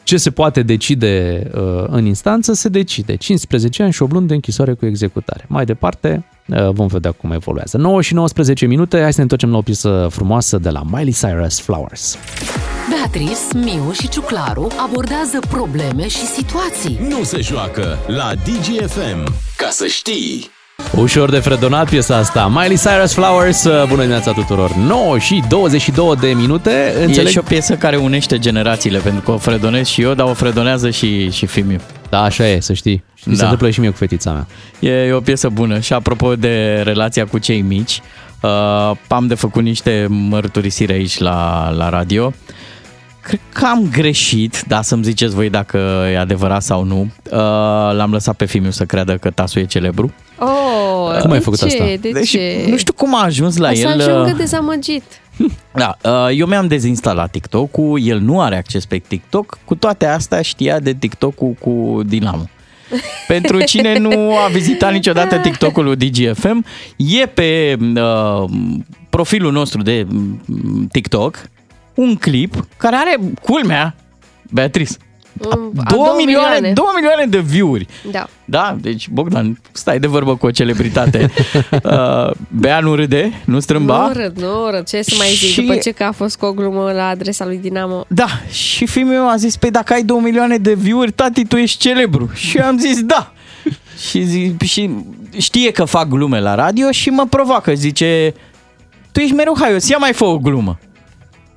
C: ce se poate decide uh, în instanță, se decide. 15 ani și 8 luni de închisoare cu executare. Mai departe, uh, vom vedea cum evoluează. 9 și 19 minute, hai să ne întoarcem la o piesă frumoasă de la Miley Cyrus, Flowers.
A: Beatrice, Miu și Ciuclaru abordează probleme și situații.
B: Nu se joacă la DGFM. Ca să știi.
C: Ușor de fredonat piesa asta. Miley Cyrus, Flowers, uh, bună dimineața tuturor. 9 și 22 de minute.
E: Înțeleg... E și o piesă care unește generațiile, pentru că o fredonez și eu, dar o fredonează și, și fiul
C: Da, așa e, să știi. Și da. se întâmplă și mie cu fetița mea.
E: E, e o piesă bună. Și apropo de relația cu cei mici, uh, am de făcut niște mărturisiri aici la, la radio. Cred că am greșit, dar să-mi ziceți voi dacă e adevărat sau nu. Uh, l-am lăsat pe fiul să creadă că tasul e celebru.
D: Oh,
E: Cum
D: de
E: ai făcut
D: ce?
E: asta?
D: De
E: Deci,
D: ce?
E: nu știu cum a ajuns la
D: o să
E: el.
D: ajungă
E: uh,
D: dezamăgit.
E: Da, uh, eu mi-am dezinstalat TikTok-ul, el nu are acces pe TikTok, cu toate astea știa de TikTok-ul cu Dinamo. Pentru cine nu a vizitat niciodată TikTok-ul lui DGFM, e pe uh, profilul nostru de mm, TikTok un clip care are, culmea, Beatrice,
D: A
E: 2
D: două
E: milioane,
D: milioane.
E: 2 milioane de view-uri.
D: Da.
E: Da, deci Bogdan, stai de vorbă cu o celebritate. uh, Bea nu râde, nu strâmba.
D: Nu râd, nu râd. Ce să mai zic?
E: Și-
D: După ce că a fost cu o glumă la adresa lui Dinamo.
E: Da, și fiul meu a zis, păi dacă ai 2 milioane de view-uri, tati, tu ești celebru. Și eu am zis, da. și, zi, și știe că fac glume la radio și mă provoacă, zice, tu ești mereu haios, ia mai fă o glumă.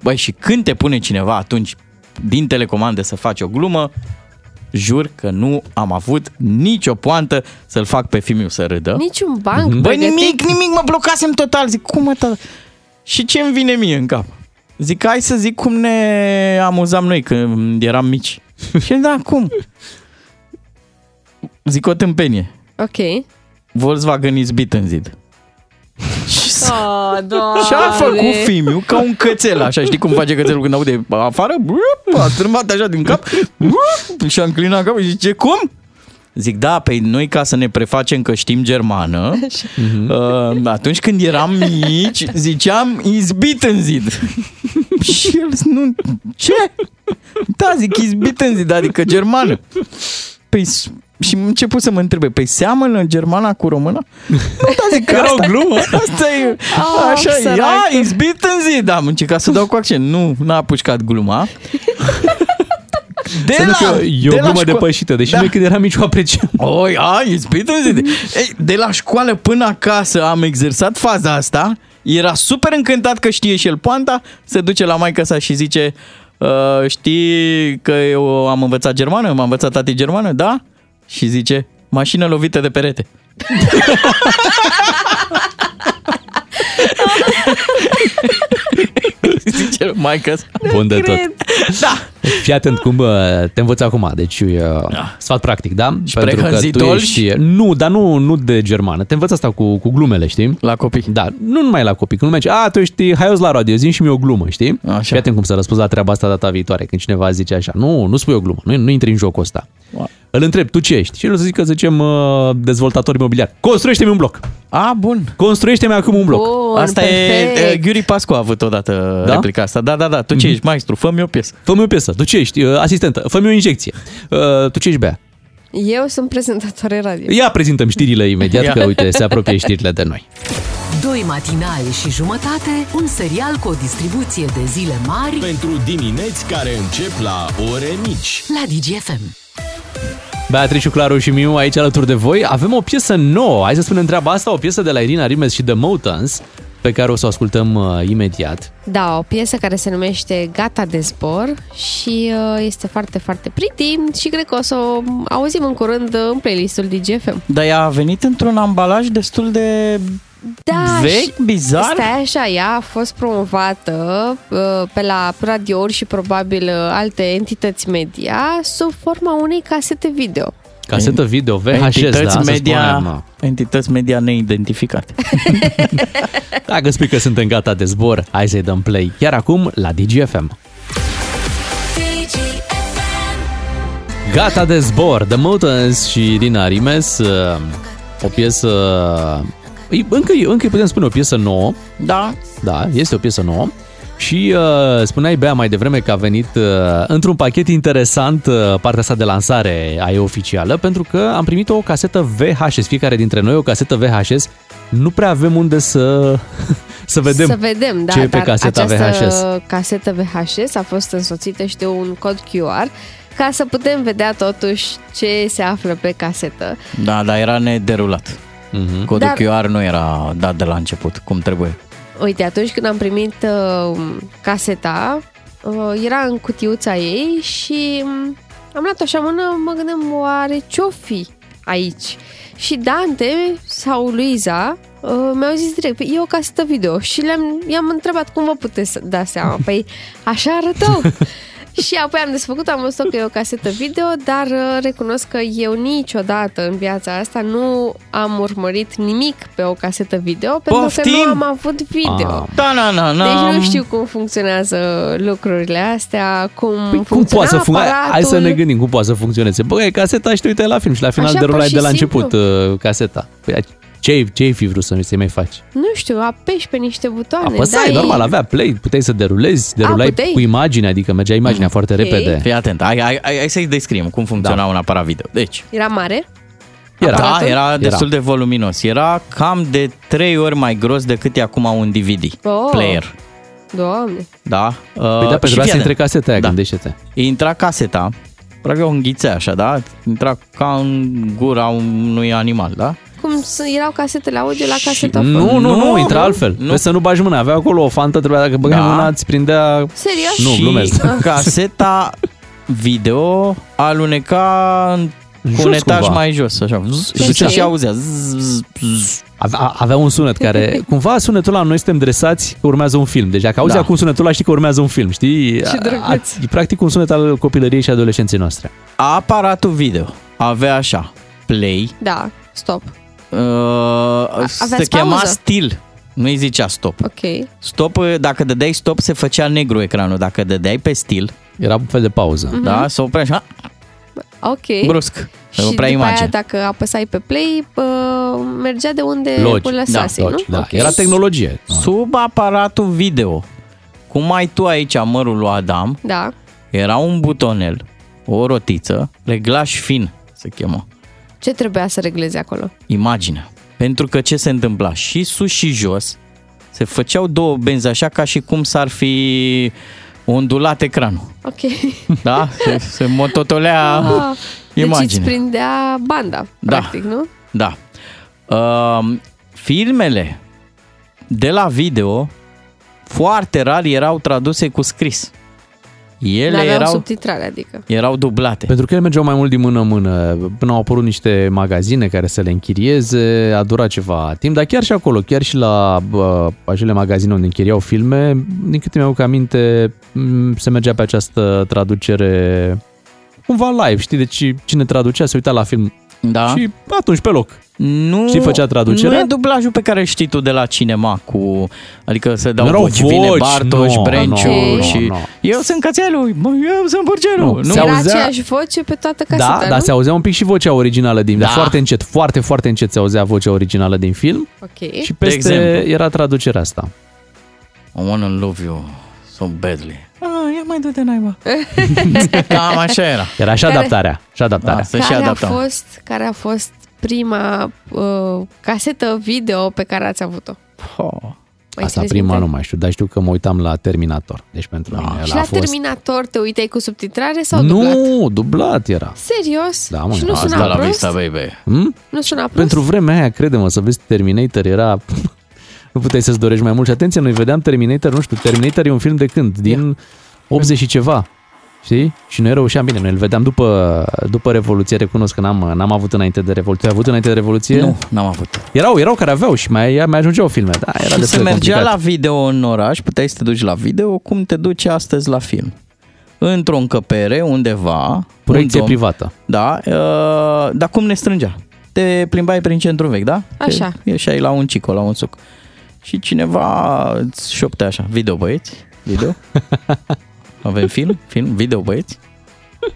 E: Băi, și când te pune cineva atunci din telecomandă să faci o glumă, jur că nu am avut nicio poantă să-l fac pe Fimiu să râdă.
D: Niciun banc
E: Băi,
D: pregătit.
E: nimic, nimic, mă blocasem total. Zic, cum mă, tata? Și ce îmi vine mie în cap? Zic, hai să zic cum ne amuzam noi când eram mici. și da, cum? Zic o tâmpenie.
D: Ok.
E: Volkswagen izbit în zid.
D: Oh, doamne.
E: Și a făcut Fimiu ca un cățel, așa, știi cum face cățelul când aude afară? Brup, A strâmbat așa din cap brup, și a înclinat capul și zice, cum? Zic, da, pe noi ca să ne prefacem că știm germană, uh, atunci când eram mici, ziceam izbit în zid. și el, nu, ce? Da, zic, izbit în zid, adică germană. Păi, s- și am început să mă întrebe, păi seamănă germana cu româna? Nu, da, zic că
C: Era o
E: asta,
C: glumă.
E: Asta e,
D: Ah,
E: așa e,
D: săracul.
E: ia, izbit în zid. Am încercat să dau cu accent. Nu, n-a apucat gluma. De
C: Să nu că e o
E: de la
C: glumă
E: șco-
C: depășită, deși
E: Da.
C: noi când eram mici o apreciam.
E: Oi, a, izbit în zid. Ei, de la școală până acasă am exersat faza asta. Era super încântat că știe și el poanta. Se duce la maica sa și zice uh, știi că eu am învățat germană? M-a învățat tati germană? Da? Și zice, mașină lovită de perete. zice maica sa.
C: Bun de tot.
E: Da.
C: Fii atent cum uh, te învăț acum, deci uh, sfat practic, da?
E: Și prehănzit
C: tu
E: olgi?
C: ești... Nu, dar nu, nu de germană. Te învăț asta cu, cu glumele, știi?
E: La copii.
C: Da, nu numai la copii. Când lumea zice, a, tu ești haios la radio, zi și mie o glumă, știi?
E: Așa.
C: Fii atent cum să răspunzi la treaba asta data viitoare, când cineva zice așa, nu, nu spui o glumă, nu, nu intri în jocul ăsta.
E: Wow.
C: Îl întreb, tu ce ești? Și el o să zică, să zicem, uh, dezvoltator imobiliar. Construiește-mi un bloc.
E: A, bun.
C: Construiește-mi acum un bloc.
D: Bun,
E: Asta
D: perfect.
E: e, e Ghiuri Pascu a avut odată
C: Da?
E: replica asta. Da, da, da. Tu ce ești, maestru? Fă-mi o piesă.
C: Fă-mi o piesă. Tu ce ești? Uh, Asistentă. Fă-mi o injecție. Uh, tu ce ești, Bea?
D: Eu sunt prezentatoare radio.
C: Ia prezentăm știrile imediat,
E: Ia.
C: că uite, se apropie știrile de noi.
A: Doi matinali și jumătate, un serial cu o distribuție de zile mari
B: Pentru dimineți care încep la ore mici.
A: la DGFM.
C: Beatrice, Claru și Miu aici alături de voi. Avem o piesă nouă, hai să spunem treaba asta, o piesă de la Irina Rimes și The Motans, pe care o să o ascultăm uh, imediat.
D: Da, o piesă care se numește Gata de zbor și uh, este foarte, foarte pretty și cred că o să o auzim în curând uh, în playlistul DGFM.
E: Dar ea a venit într-un ambalaj destul de
D: Da,
E: vechi,
D: și-
E: bizar.
D: Stai așa, ea a fost promovată uh, pe la radiouri și probabil uh, alte entități media sub forma unei casete video.
C: Casetă video, VHS,
E: entități
C: da, să
E: media,
C: spunem.
E: entități media neidentificate.
C: Dacă spui că suntem gata de zbor, hai să-i dăm play chiar acum la DGFM. Gata de zbor, The Motans și Irina Rimes, uh, o piesă... e- Încă, încă îi putem spune o piesă nouă.
E: Da.
C: Da, este o piesă nouă. Și uh, spuneai, Bea, mai devreme că a venit uh, într-un pachet interesant uh, partea asta de lansare a ei oficială, pentru că am primit o casetă VHS, fiecare dintre noi o casetă VHS. Nu prea avem unde să, să vedem,
D: Să vedem, da,
C: ce e pe
D: dar
C: caseta
D: această
C: VHS.
D: casetă VHS a fost însoțită și de un cod QR ca să putem vedea totuși ce se află pe casetă.
E: Da, dar era nederulat.
C: Mhm.
E: Codul
D: Dar-
E: QR nu era dat de la început, cum trebuie.
D: Uite, atunci când am primit uh, caseta, uh, era în cutiuța ei și um, am luat-o așa în mână, mă gândeam, oare ce-o fi aici? Și Dante sau Luiza uh, mi-au zis direct, "Păi, e o casetă video și le-am, i-am întrebat cum vă puteți să dați seama. Păi așa arătau. și apoi am desfăcut, am văzut că e o casetă video, dar uh, recunosc că eu niciodată în viața asta nu am urmărit nimic pe o casetă video, pentru că
E: Poftim?
D: nu am avut video.
C: Ah.
E: Da, na, na, na.
D: Deci nu știu cum funcționează lucrurile astea, cum
C: Păi, cum
D: funcționa
C: poate să funcționeze?
D: aparatul.
C: Hai să ne gândim cum poate să funcționeze. Băi, caseta și te uite la film și la final
D: Așa,
C: derulai
D: pur și
C: de la
D: simplu.
C: început uh, caseta. Păi, ce ce fi vrut să, să mai faci?
D: Nu știu, apeși pe niște butoane.
C: Apăsai,
D: dai-
C: normal, avea play, puteai să derulezi, derulai
D: puteai?
C: cu imagine, adică mergea imaginea foarte
D: Ok.
C: repede.
E: Fii atent, hai, hai, hai, hai să-i descriem cum funcționa un aparat video. Deci,
D: Era mare?
C: Era.
E: da,
D: Aparatul?
E: era destul
C: Era.
E: de voluminos. Era cam de trei ori mai gros decât e acum un DVD
D: Oh.
E: player.
D: Doamne.
E: Da?
C: Păi da, pentru
E: și
C: asta
E: fii
C: intre
E: atent.
C: caseta aia,
E: Da.
C: gândește-te.
E: Intra caseta, practic o înghițea așa, da? Intra ca în gura unui animal, da?
D: Cum cum s- erau casetele audio la casetofon.
C: Nu, nu, nu, intra
E: nu,
C: altfel.
E: nu.
C: Nu. să nu bagi mâna. Avea acolo o fantă, trebuia dacă băgai
E: Da.
C: mâna, îți prindea...
D: Serios?
C: Nu,
E: și
C: glumesc.
E: caseta video aluneca în- cu
C: Jos
E: un etaj
C: cumva.
E: mai jos, așa. Zzz,
D: Ok.
E: Și ducea și auzea. Zzz, zzz, zzz.
C: Avea, avea un sunet care, cumva sunetul ăla, noi suntem dresați că urmează un film. Deci dacă auzi
E: Da.
C: acum sunetul ăla, știi că urmează un film, știi?
D: Ce drăguț.
C: e practic un sunet al copilăriei și adolescenței noastre.
E: Aparatul video avea așa, play,
D: Da, stop.
E: Uh, se
D: aveați
E: chema
D: pauză?
E: stil, nu îi zicea stop.
D: Ok.
E: Stop, uh, dacă dădeai stop, se făcea negru ecranul. Dacă dădeai pe stil,
C: Era un fel de pauză.
D: Mhm.
E: da, se oprea așa,
D: Ok.
E: brusc. Se
D: Și
E: oprea
D: după
E: imagine.
D: aia, dacă apăsai pe play, pă, mergea de unde
C: Logi,
D: îl lăsase,
C: da,
D: nu?
C: logi, da.
D: Ok.
C: Era tehnologie.
E: Sub aparatul video, cum ai tu aici mărul lui Adam,
D: Da.
E: era un butonel, o rotiță, reglaj fin se chemă,
D: Ce trebuia să reglezi acolo?
E: imaginea. Pentru că ce se întâmpla? Și sus și jos se făceau două benzi așa ca și cum s-ar fi ondulat ecranul.
D: Ok.
E: Da? Se, se mototolea
D: Ah, Deci îți
E: imaginea.
D: prindea banda,
E: Da.
D: practic, nu?
E: Da. Uh, filmele de la video foarte rar erau traduse cu scris. Ele
D: N-aveau
E: erau,
D: subtitrare, adică.
E: erau dublate.
C: Pentru că ele mergeau mai mult din mână în mână. Până au apărut niște magazine care să le închirieze, a durat ceva timp, dar chiar și acolo, chiar și la bă, acele magazine unde închiriau filme, din câte mi-au aaminte, m, se mergea pe această traducere cumva live, știi? Deci cine traducea se uita la film
E: Da.
C: și atunci pe loc.
E: Nu,
C: Știi, făcea traducerea?
E: Nu e dublajul pe care îl știi tu de la cinema cu... Adică se dau
C: Nu erau
E: voci, vine
C: voci,
E: Bartoș,
C: nu,
E: Brenciu
D: nu,
E: și...
C: nu.
E: Eu sunt cățelul, mă, eu sunt burgelul.
C: Nu,
E: Nu,
C: se
D: Era
C: auzea-
D: aceeași voce pe toată caseta,
C: da,
D: nu?
C: dar se auzea un pic și vocea originală din...
E: Da.
C: Dar foarte încet, foarte, foarte încet se auzea vocea originală din film
D: Ok.
C: și peste
E: exemplu.
C: era traducerea asta.
E: I wanna love you so badly. Ah, ia mai du-te naiba. Cam așa era.
C: Era și
D: Care-
C: adaptarea. Și adaptarea.
E: Să și
D: care, a
E: adaptăm.
D: fost, care a fost prima uh, casetă video pe care ați avut-o?
E: Oh.
D: Mai
C: Asta
D: țineți
C: prima
D: minte?
C: nu mai știu, dar știu că mă uitam la Terminator. Deci pentru mine
D: Și
C: ăla
D: la
C: a fost...
D: Terminator te uitai cu subtitrare sau dublat?
C: Nu, dublat era.
D: Serios?
C: Da, mă,
D: și nu
C: asta
D: suna
E: la
D: prost?
E: vista, baby.
C: Hmm?
D: Nu suna prost?
C: Pentru vremea aia, crede-mă, să vezi Terminator era... nu puteai să-ți dorești mai mult. Și atenție, noi vedeam Terminator, nu știu, Terminator e un film de când? Din 80 și ceva. Știi? Și noi reușeam bine, noi îl vedeam după, după Revoluție, recunosc că n-am, n-am avut înainte de Revoluție. Ai avut înainte de Revoluție?
E: Nu, n-am avut.
C: Erau, erau care aveau și mai, mai ajungeau filme, da, era
E: Și se
C: destul de
E: mergea
C: complicat.
E: la video în oraș, puteai să te duci la video, cum te duci astăzi la film. Într-o încăpere, undeva.
C: Proiecție
E: un domn-
C: privată.
E: Da, uh, dar cum ne strângea? Te plimbai prin centru vechi, da?
D: Așa.
E: Te ieșai la un cico, la un suc. Și cineva îți șopte așa, video băieți, video. Avem film, film, video băieți.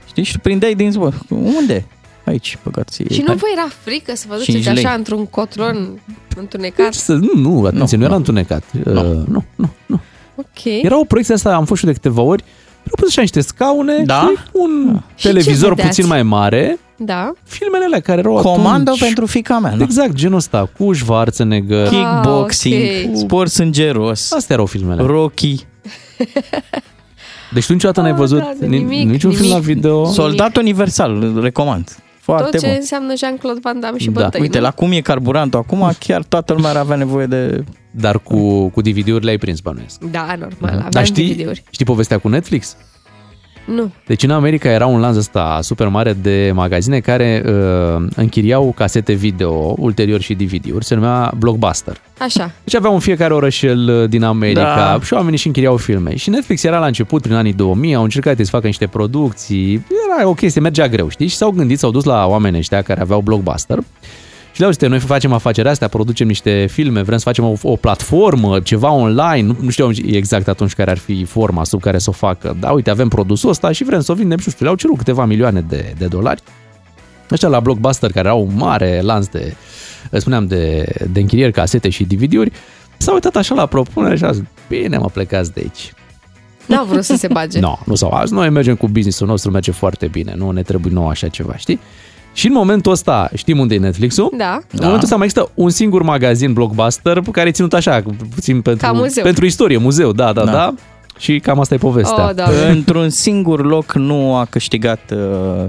E: Știi? Și prindeai din zbor. Unde? Aici, păcați.
D: Și nu vă era frică să vă duceți
E: Cinci lei.
D: așa într-un cotron întunecat?
C: Să, nu, nu, atenție, nu,
E: Nu,
C: era
E: nu.
C: întunecat. Uh, nu, nu, nu.
D: Ok.
C: Era o proiecție asta, am fost și eu de câteva ori. Erau pus așa niște scaune,
E: Da?
C: știi, un
D: Și
C: televizor
D: ce vedeați?
C: puțin mai mare,
D: Da.
C: filmele alea care erau
E: Comando
C: atunci,
E: pentru fica mea, nu?
C: Exact, genul ăsta, cu Schwarzenegger.
E: Kickboxing,
D: Ah, ok.
E: sport sângeros,
C: Astea erau filmele.
E: Rocky,
C: Deci tu niciodată n-ai
D: Ah,
C: văzut
D: da, de
C: ni-
D: nimic,
C: niciun film la
D: nimic.
C: video.
E: Soldat Universal, îl recomand. Foarte
D: Tot ce
E: bun.
D: înseamnă Jean-Claude Van Damme și
C: Da.
D: bătăi,
E: Uite,
D: nu?
E: la cum e carburantul acum, chiar toată lumea ar avea nevoie de...
C: Dar cu, cu DVD-urile ai prins, bănuiesc.
D: Da, normal, aveam
C: Dar știi,
D: DVD-uri.
C: știi povestea cu Netflix?
D: Nu.
C: Deci în America era un lanț ăsta super mare de magazine care uh, închiriau casete video, ulterior și DVD-uri, se numea Blockbuster.
D: Așa.
C: Deci aveau în fiecare orășel uh, din America
E: Da.
C: și oamenii și închiriau filme. Și Netflix era la început, prin anii 2000, au încercat să facă niște producții, era o chestie, mergea greu, știi? Și s-au gândit, s-au dus la oameni ăștia care aveau Blockbuster și le-au zis, noi facem afacerea asta, producem niște filme, vrem să facem o, o platformă, ceva online, nu, nu știu exact atunci care ar fi forma sub care să o facă. Da, uite, avem produsul ăsta și vrem să o vindem și nu știu, le-au cerut câteva milioane de, de dolari. Ăștia la Blockbuster, care au un mare lanț de, spuneam, de, de închirieri, casete și DVD-uri, s-au uitat așa la propunere și au zis, bine mă, plecați de aici.
D: N-au vrut să se bage.
C: Nu, no, nu sau azi, noi mergem cu business-ul nostru, merge foarte bine, nu ne trebuie nou așa ceva, știi? Și în momentul ăsta, știm unde e Netflix-ul?
D: Da.
C: În momentul ăsta mai există un singur magazin blockbuster care e ținut așa, puțin pentru,
D: Ca muzeu.
C: pentru istorie, muzeu, da, da, da,
E: Da.
C: da. Și cam asta e povestea.
D: Oh, Doamne.
E: Într-un singur loc nu a câștigat uh,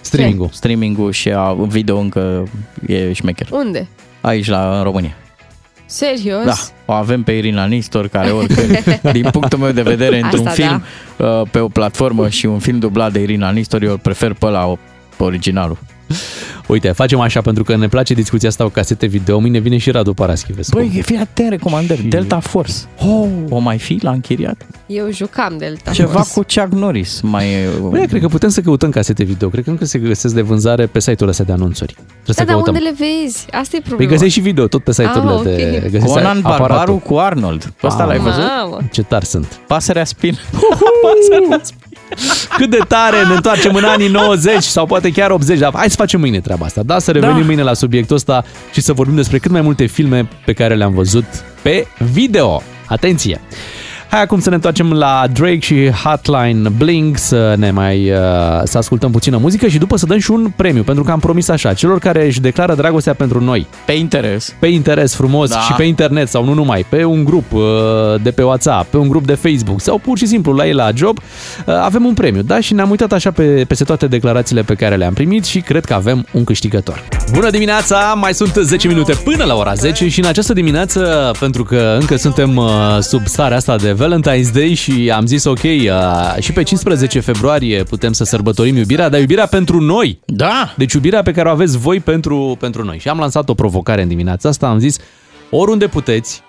C: Streaming-ul.
E: Streaming-ul și a, video încă e șmecher.
D: Unde?
E: Aici, la în România.
D: Serios?
E: Da, o avem pe Irina Nistor, care oricând, din punctul meu de vedere, într-un
D: Asta
E: film uh, pe o platformă și un film dublat de Irina Nistor, eu îl prefer pe la pe originalul.
C: Uite, facem așa pentru că ne place discuția asta cu casete video. Mâine vine și Radu Paraschivescu.
E: Băi, fii atent, recomandări. Delta Force. Oh. O mai fi la închiriat?
D: Eu jucam Delta
E: Ceva
D: Force.
E: cu Chuck Norris. Mai...
C: Băi, cred că putem să căutăm casete video. Cred că încă se găsesc de vânzare pe site-urile astea de anunțuri. Trebuie
D: Da,
C: să
D: dar
C: căutăm.
D: unde le vezi? Asta e
C: Păi
D: problema.
C: găsești și video tot pe site-urile
D: Ah, ok.
C: de... găsești
E: Conan
C: aparatul.
E: Barbaru cu Arnold. Pe ăsta
C: Ah,
E: l-ai văzut?
D: Mamă.
C: Ce tari sunt.
E: Pasărea spin.
C: Cât de tare ne întoarcem în anii 90 sau poate chiar 80. Dar hai să facem mâine treaba asta. Da, să revenim
E: Da.
C: mâine la subiectul ăsta și să vorbim despre cât mai multe filme pe care le-am văzut pe video. Atenție! Hai acum să ne întoarcem la Drake și Hotline Bling, să ne mai uh, să ascultăm puțină muzică și după să dăm și un premiu, pentru că am promis așa, celor care își declară dragostea pentru noi.
E: Pe interes.
C: Pe interes frumos
E: Da.
C: și pe internet sau nu numai, pe un grup uh, de pe WhatsApp, pe un grup de Facebook sau pur și simplu la ei la job, uh, avem un premiu, da? Și ne-am uitat așa pe, peste toate declarațiile pe care le-am primit și cred că avem un câștigător. Bună dimineața! Mai sunt 10 minute până la ora 10 și în această dimineață, pentru că încă suntem uh, sub starea asta de Valentine's Day și am zis ok, uh, și pe 15 februarie putem să sărbătorim iubirea, dar iubirea pentru noi.
E: Da!
C: Deci iubirea pe care o aveți voi pentru, pentru noi. Și am lansat o provocare în dimineața asta, am zis oriunde puteți,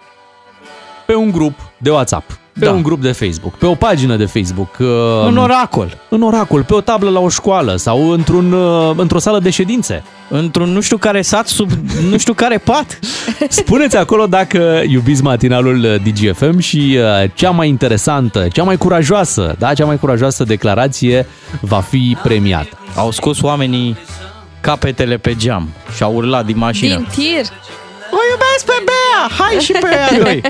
C: pe un grup de WhatsApp, pe
E: Da.
C: un grup de Facebook, pe o pagină de Facebook. uh,
E: În oracol.
C: În oracol, pe o tablă la o școală sau într-un, uh, într-o sală de ședințe.
E: Într-un nu știu care sat sub nu știu care pat.
C: Spuneți acolo dacă iubiți matinalul uh, DGFM și uh, cea mai interesantă, cea mai curajoasă, da, cea mai curajoasă declarație va fi premiată.
E: Au scos oamenii capetele pe geam și au urlat din mașină.
D: Din tir.
E: O iubesc pe Bea! Hai și pe ea doi!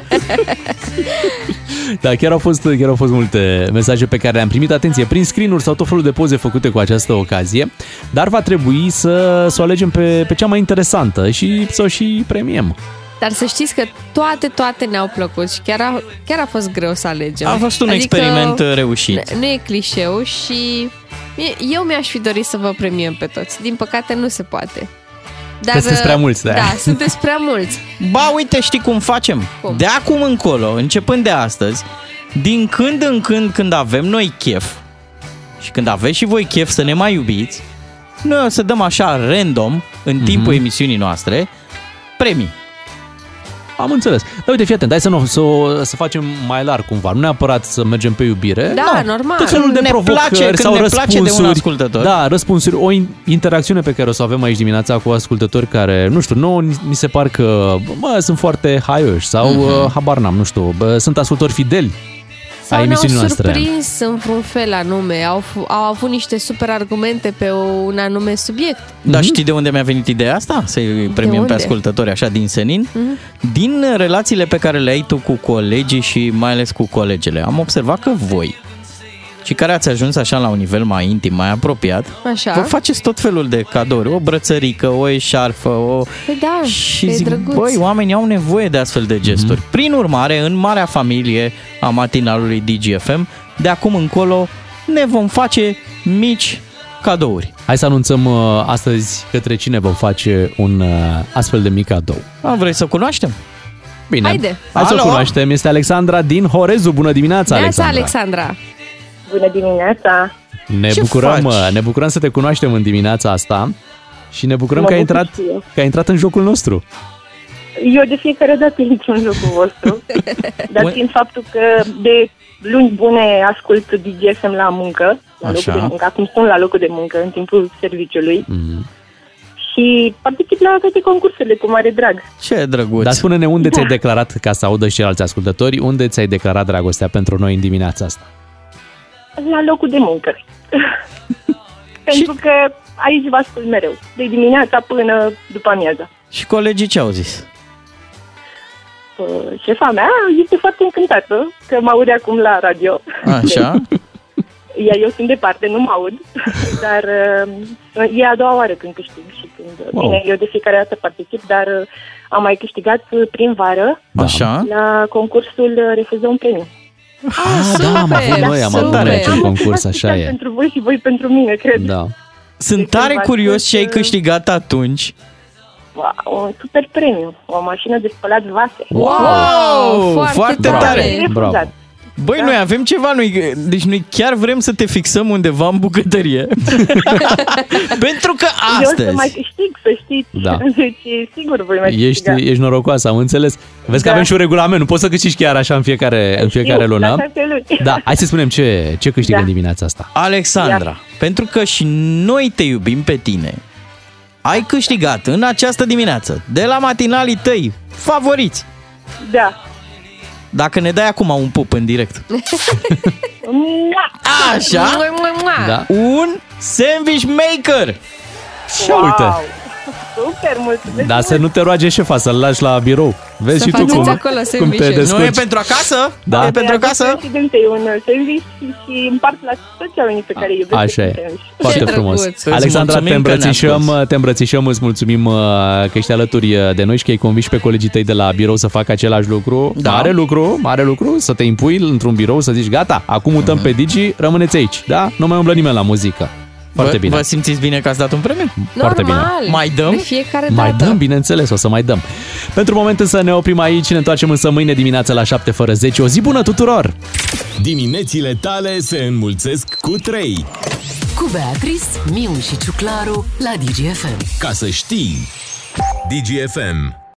C: Da, chiar au fost, chiar au fost multe mesaje pe care le-am primit. Atenție, prin screen-uri sau tot felul de poze făcute cu această ocazie, dar va trebui să, să o alegem pe, pe cea mai interesantă și să o și premiem.
D: Dar să știți că toate, toate ne-au plăcut și chiar a, chiar a fost greu să alegem.
E: A fost un experiment uh, reușit.
D: Nu e clișeu și mie- eu mi-aș fi dorit să vă premiem pe toți. Din păcate nu se poate.
C: Că sunteți prea mulți, da.
D: Da, sunteți prea mulți.
E: Ba, uite, știi cum facem?
D: Cum?
E: De acum încolo, începând de astăzi, din când în când, când avem noi chef și când aveți și voi chef să ne mai iubiți, noi o să dăm așa random, în
C: Mhm.
E: timpul emisiunii noastre, premii.
C: Am înțeles. Dar uite, fii atent, hai să, nu, să, o- să facem mai larg cumva. Nu neapărat să mergem pe iubire.
D: Da, normal.
C: Tot felul de
E: Ne
C: provocări
E: place când
C: sau
E: ne place de un
C: răspunsuri.
E: ascultător.
C: Da, răspunsuri. O in- interacțiune pe care o să o avem aici dimineața cu ascultători care, nu știu, nouă ni mi se par că bă, sunt foarte haioși sau
E: Mhm.
C: uh, habar n-am, nu știu, bă, sunt ascultători fideli a
D: Sau ne-au
C: emisiunii noastre.
D: surprins în vreun fel anume. Au, f- au avut niște super argumente pe un anume subiect.
E: Dar știi de unde mi-a venit ideea asta? Să-i premiem pe
D: unde?
E: ascultători așa din senin?
D: Mhm.
E: Din relațiile pe care le ai tu cu colegii și mai ales cu colegele. Am observat că voi, și care ați ajuns așa la un nivel mai intim, mai apropiat,
D: Așa.
E: vă faceți tot felul de cadouri. O brățărică, o eșarfă, o...
D: Păi da,
E: Și
D: e
E: zic,
D: drăguț.
E: băi, oamenii au nevoie de astfel de gesturi.
C: Mhm.
E: Prin urmare, în marea familie a matinalului DGFM, de acum încolo ne vom face mici cadouri.
C: Hai să anunțăm uh, astăzi către cine vom face un uh, astfel de mic cadou.
E: A, vrei să cunoaștem?
C: Bine,
D: Haide.
C: hai să o
E: Alo?
C: cunoaștem. Este Alexandra din Horezu. Bună dimineața,
D: Neața,
C: Alexandra.
D: Alexandra.
P: Bună dimineața!
C: Ne
P: Ce
C: bucurăm,
P: faci?
C: uh, ne bucurăm să te cunoaștem în dimineața asta și ne bucurăm
P: Mă
C: că ai,
P: bucur
C: intrat,
P: și eu.
C: că ai intrat în jocul nostru.
P: Eu de fiecare dată intru în jocul vostru, dar
C: Bun.
P: fiind faptul că de luni bune ascult DGSM la muncă, la
C: Așa.
P: locul de muncă, acum sunt la locul de muncă în timpul serviciului
C: Mm.
P: și particip la toate concursurile cu mare drag.
E: Ce drăguț.
C: Dar spune-ne unde
P: Da.
C: ți-ai declarat, ca să audă și ceilalți ascultători, unde ți-ai declarat dragostea pentru noi în dimineața asta?
P: La locul de muncă. Pentru că aici vă ascult mereu, de dimineața până după amiaza.
E: Și colegii ce au zis?
P: Uh, Șefa mea este foarte încântată că mă aude acum la radio.
E: Așa.
P: Iar eu sunt departe, nu mă aud, dar uh, e a doua oară când câștig și când...
C: Wow.
P: Bine, eu de fiecare dată particip, dar uh, am mai câștigat uh, prin vară
E: Așa.
P: la concursul uh, Refuză un premiu.
C: Ah, da, am avut noi, am avut noi acel concurs, așa
P: Special
C: e.
P: Pentru voi și voi pentru mine, cred.
C: Da.
E: Sunt
P: De
E: tare
P: când v-ați
E: curios
P: pus,
E: ce ai
P: uh,
E: câștigat atunci.
P: Wow, un super premiu, o mașină de spălat vase.
E: Wow!
D: foarte
E: Foarte
D: tare.
E: tare!
D: Refuzat.
C: Bravo.
E: Băi, noi avem ceva, noi, deci noi chiar vrem să te fixăm undeva în bucătărie. Pentru că
P: Eu să
E: astăzi...
P: mai câștig, să știți.
C: Da.
P: Deci, sigur voi mai
C: Ești,
P: câștiga.
C: ești norocoasă, am înțeles. Vezi că
P: Da.
C: avem și un regulament, nu poți să câștigi chiar așa în fiecare, în fiecare
P: Știu, la
C: lună.
P: șase luni.
C: Da, hai să spunem ce, ce câștigă
P: Da.
C: în dimineața asta.
E: Alexandra, pentru că și noi te iubim pe tine, ai câștigat în această dimineață de la matinalii tăi favoriți.
P: Da.
E: Dacă ne dai acum un pup în direct.
P: Mua!
E: Așa?
D: Mua, mua, mua.
C: Da.
E: Un sandwich maker.
C: Și uite.
P: Wow! Super, mulțumesc
C: Dar să
P: mult.
C: nu te roage șefa să-l lași la birou. Vezi
D: Să
C: și tu
D: faceți
C: cum,
D: acolo
C: cum te
D: sandwich-uri.
C: descurci.
E: Nu e pentru acasă?
C: Da.
E: E pentru acasă?
P: Președintei un sandwich și împart la toți oamenii pe care îi iubesc.
C: Așa e.
P: sandwich.
C: Foarte
D: Ce
C: frumos.
D: drăguț.
C: Alexandra, te
E: mulțumim că ne-ai
C: îmbrățișăm,
E: asculți.
C: te îmbrățișăm, îți mulțumim uh, că ești alături uh, de noi și că ai convins pe colegii tăi de la birou să facă același lucru.
E: Da.
C: Mare lucru, mare lucru, să te impui într-un birou, să zici gata, acum mutăm
E: Mhm.
C: pe Digi, rămâneți aici, da? Nu mai umblă nimeni la muzică. Foarte
E: vă,
C: bine.
E: Vă simțiți bine că ați dat un premiu?
C: Foarte bine.
D: Normal.
E: Mai dăm?
D: De fiecare dată.
C: Mai dăm, bineînțeles, o să mai dăm. Pentru moment însă ne oprim aici, ne întoarcem însă mâine dimineața la 7 fără 10. O zi bună tuturor!
B: Diminețile tale se înmulțesc cu 3.
A: Cu Beatrice, Miu și Ciuclaru la DGFM.
B: Ca să știi. DGFM.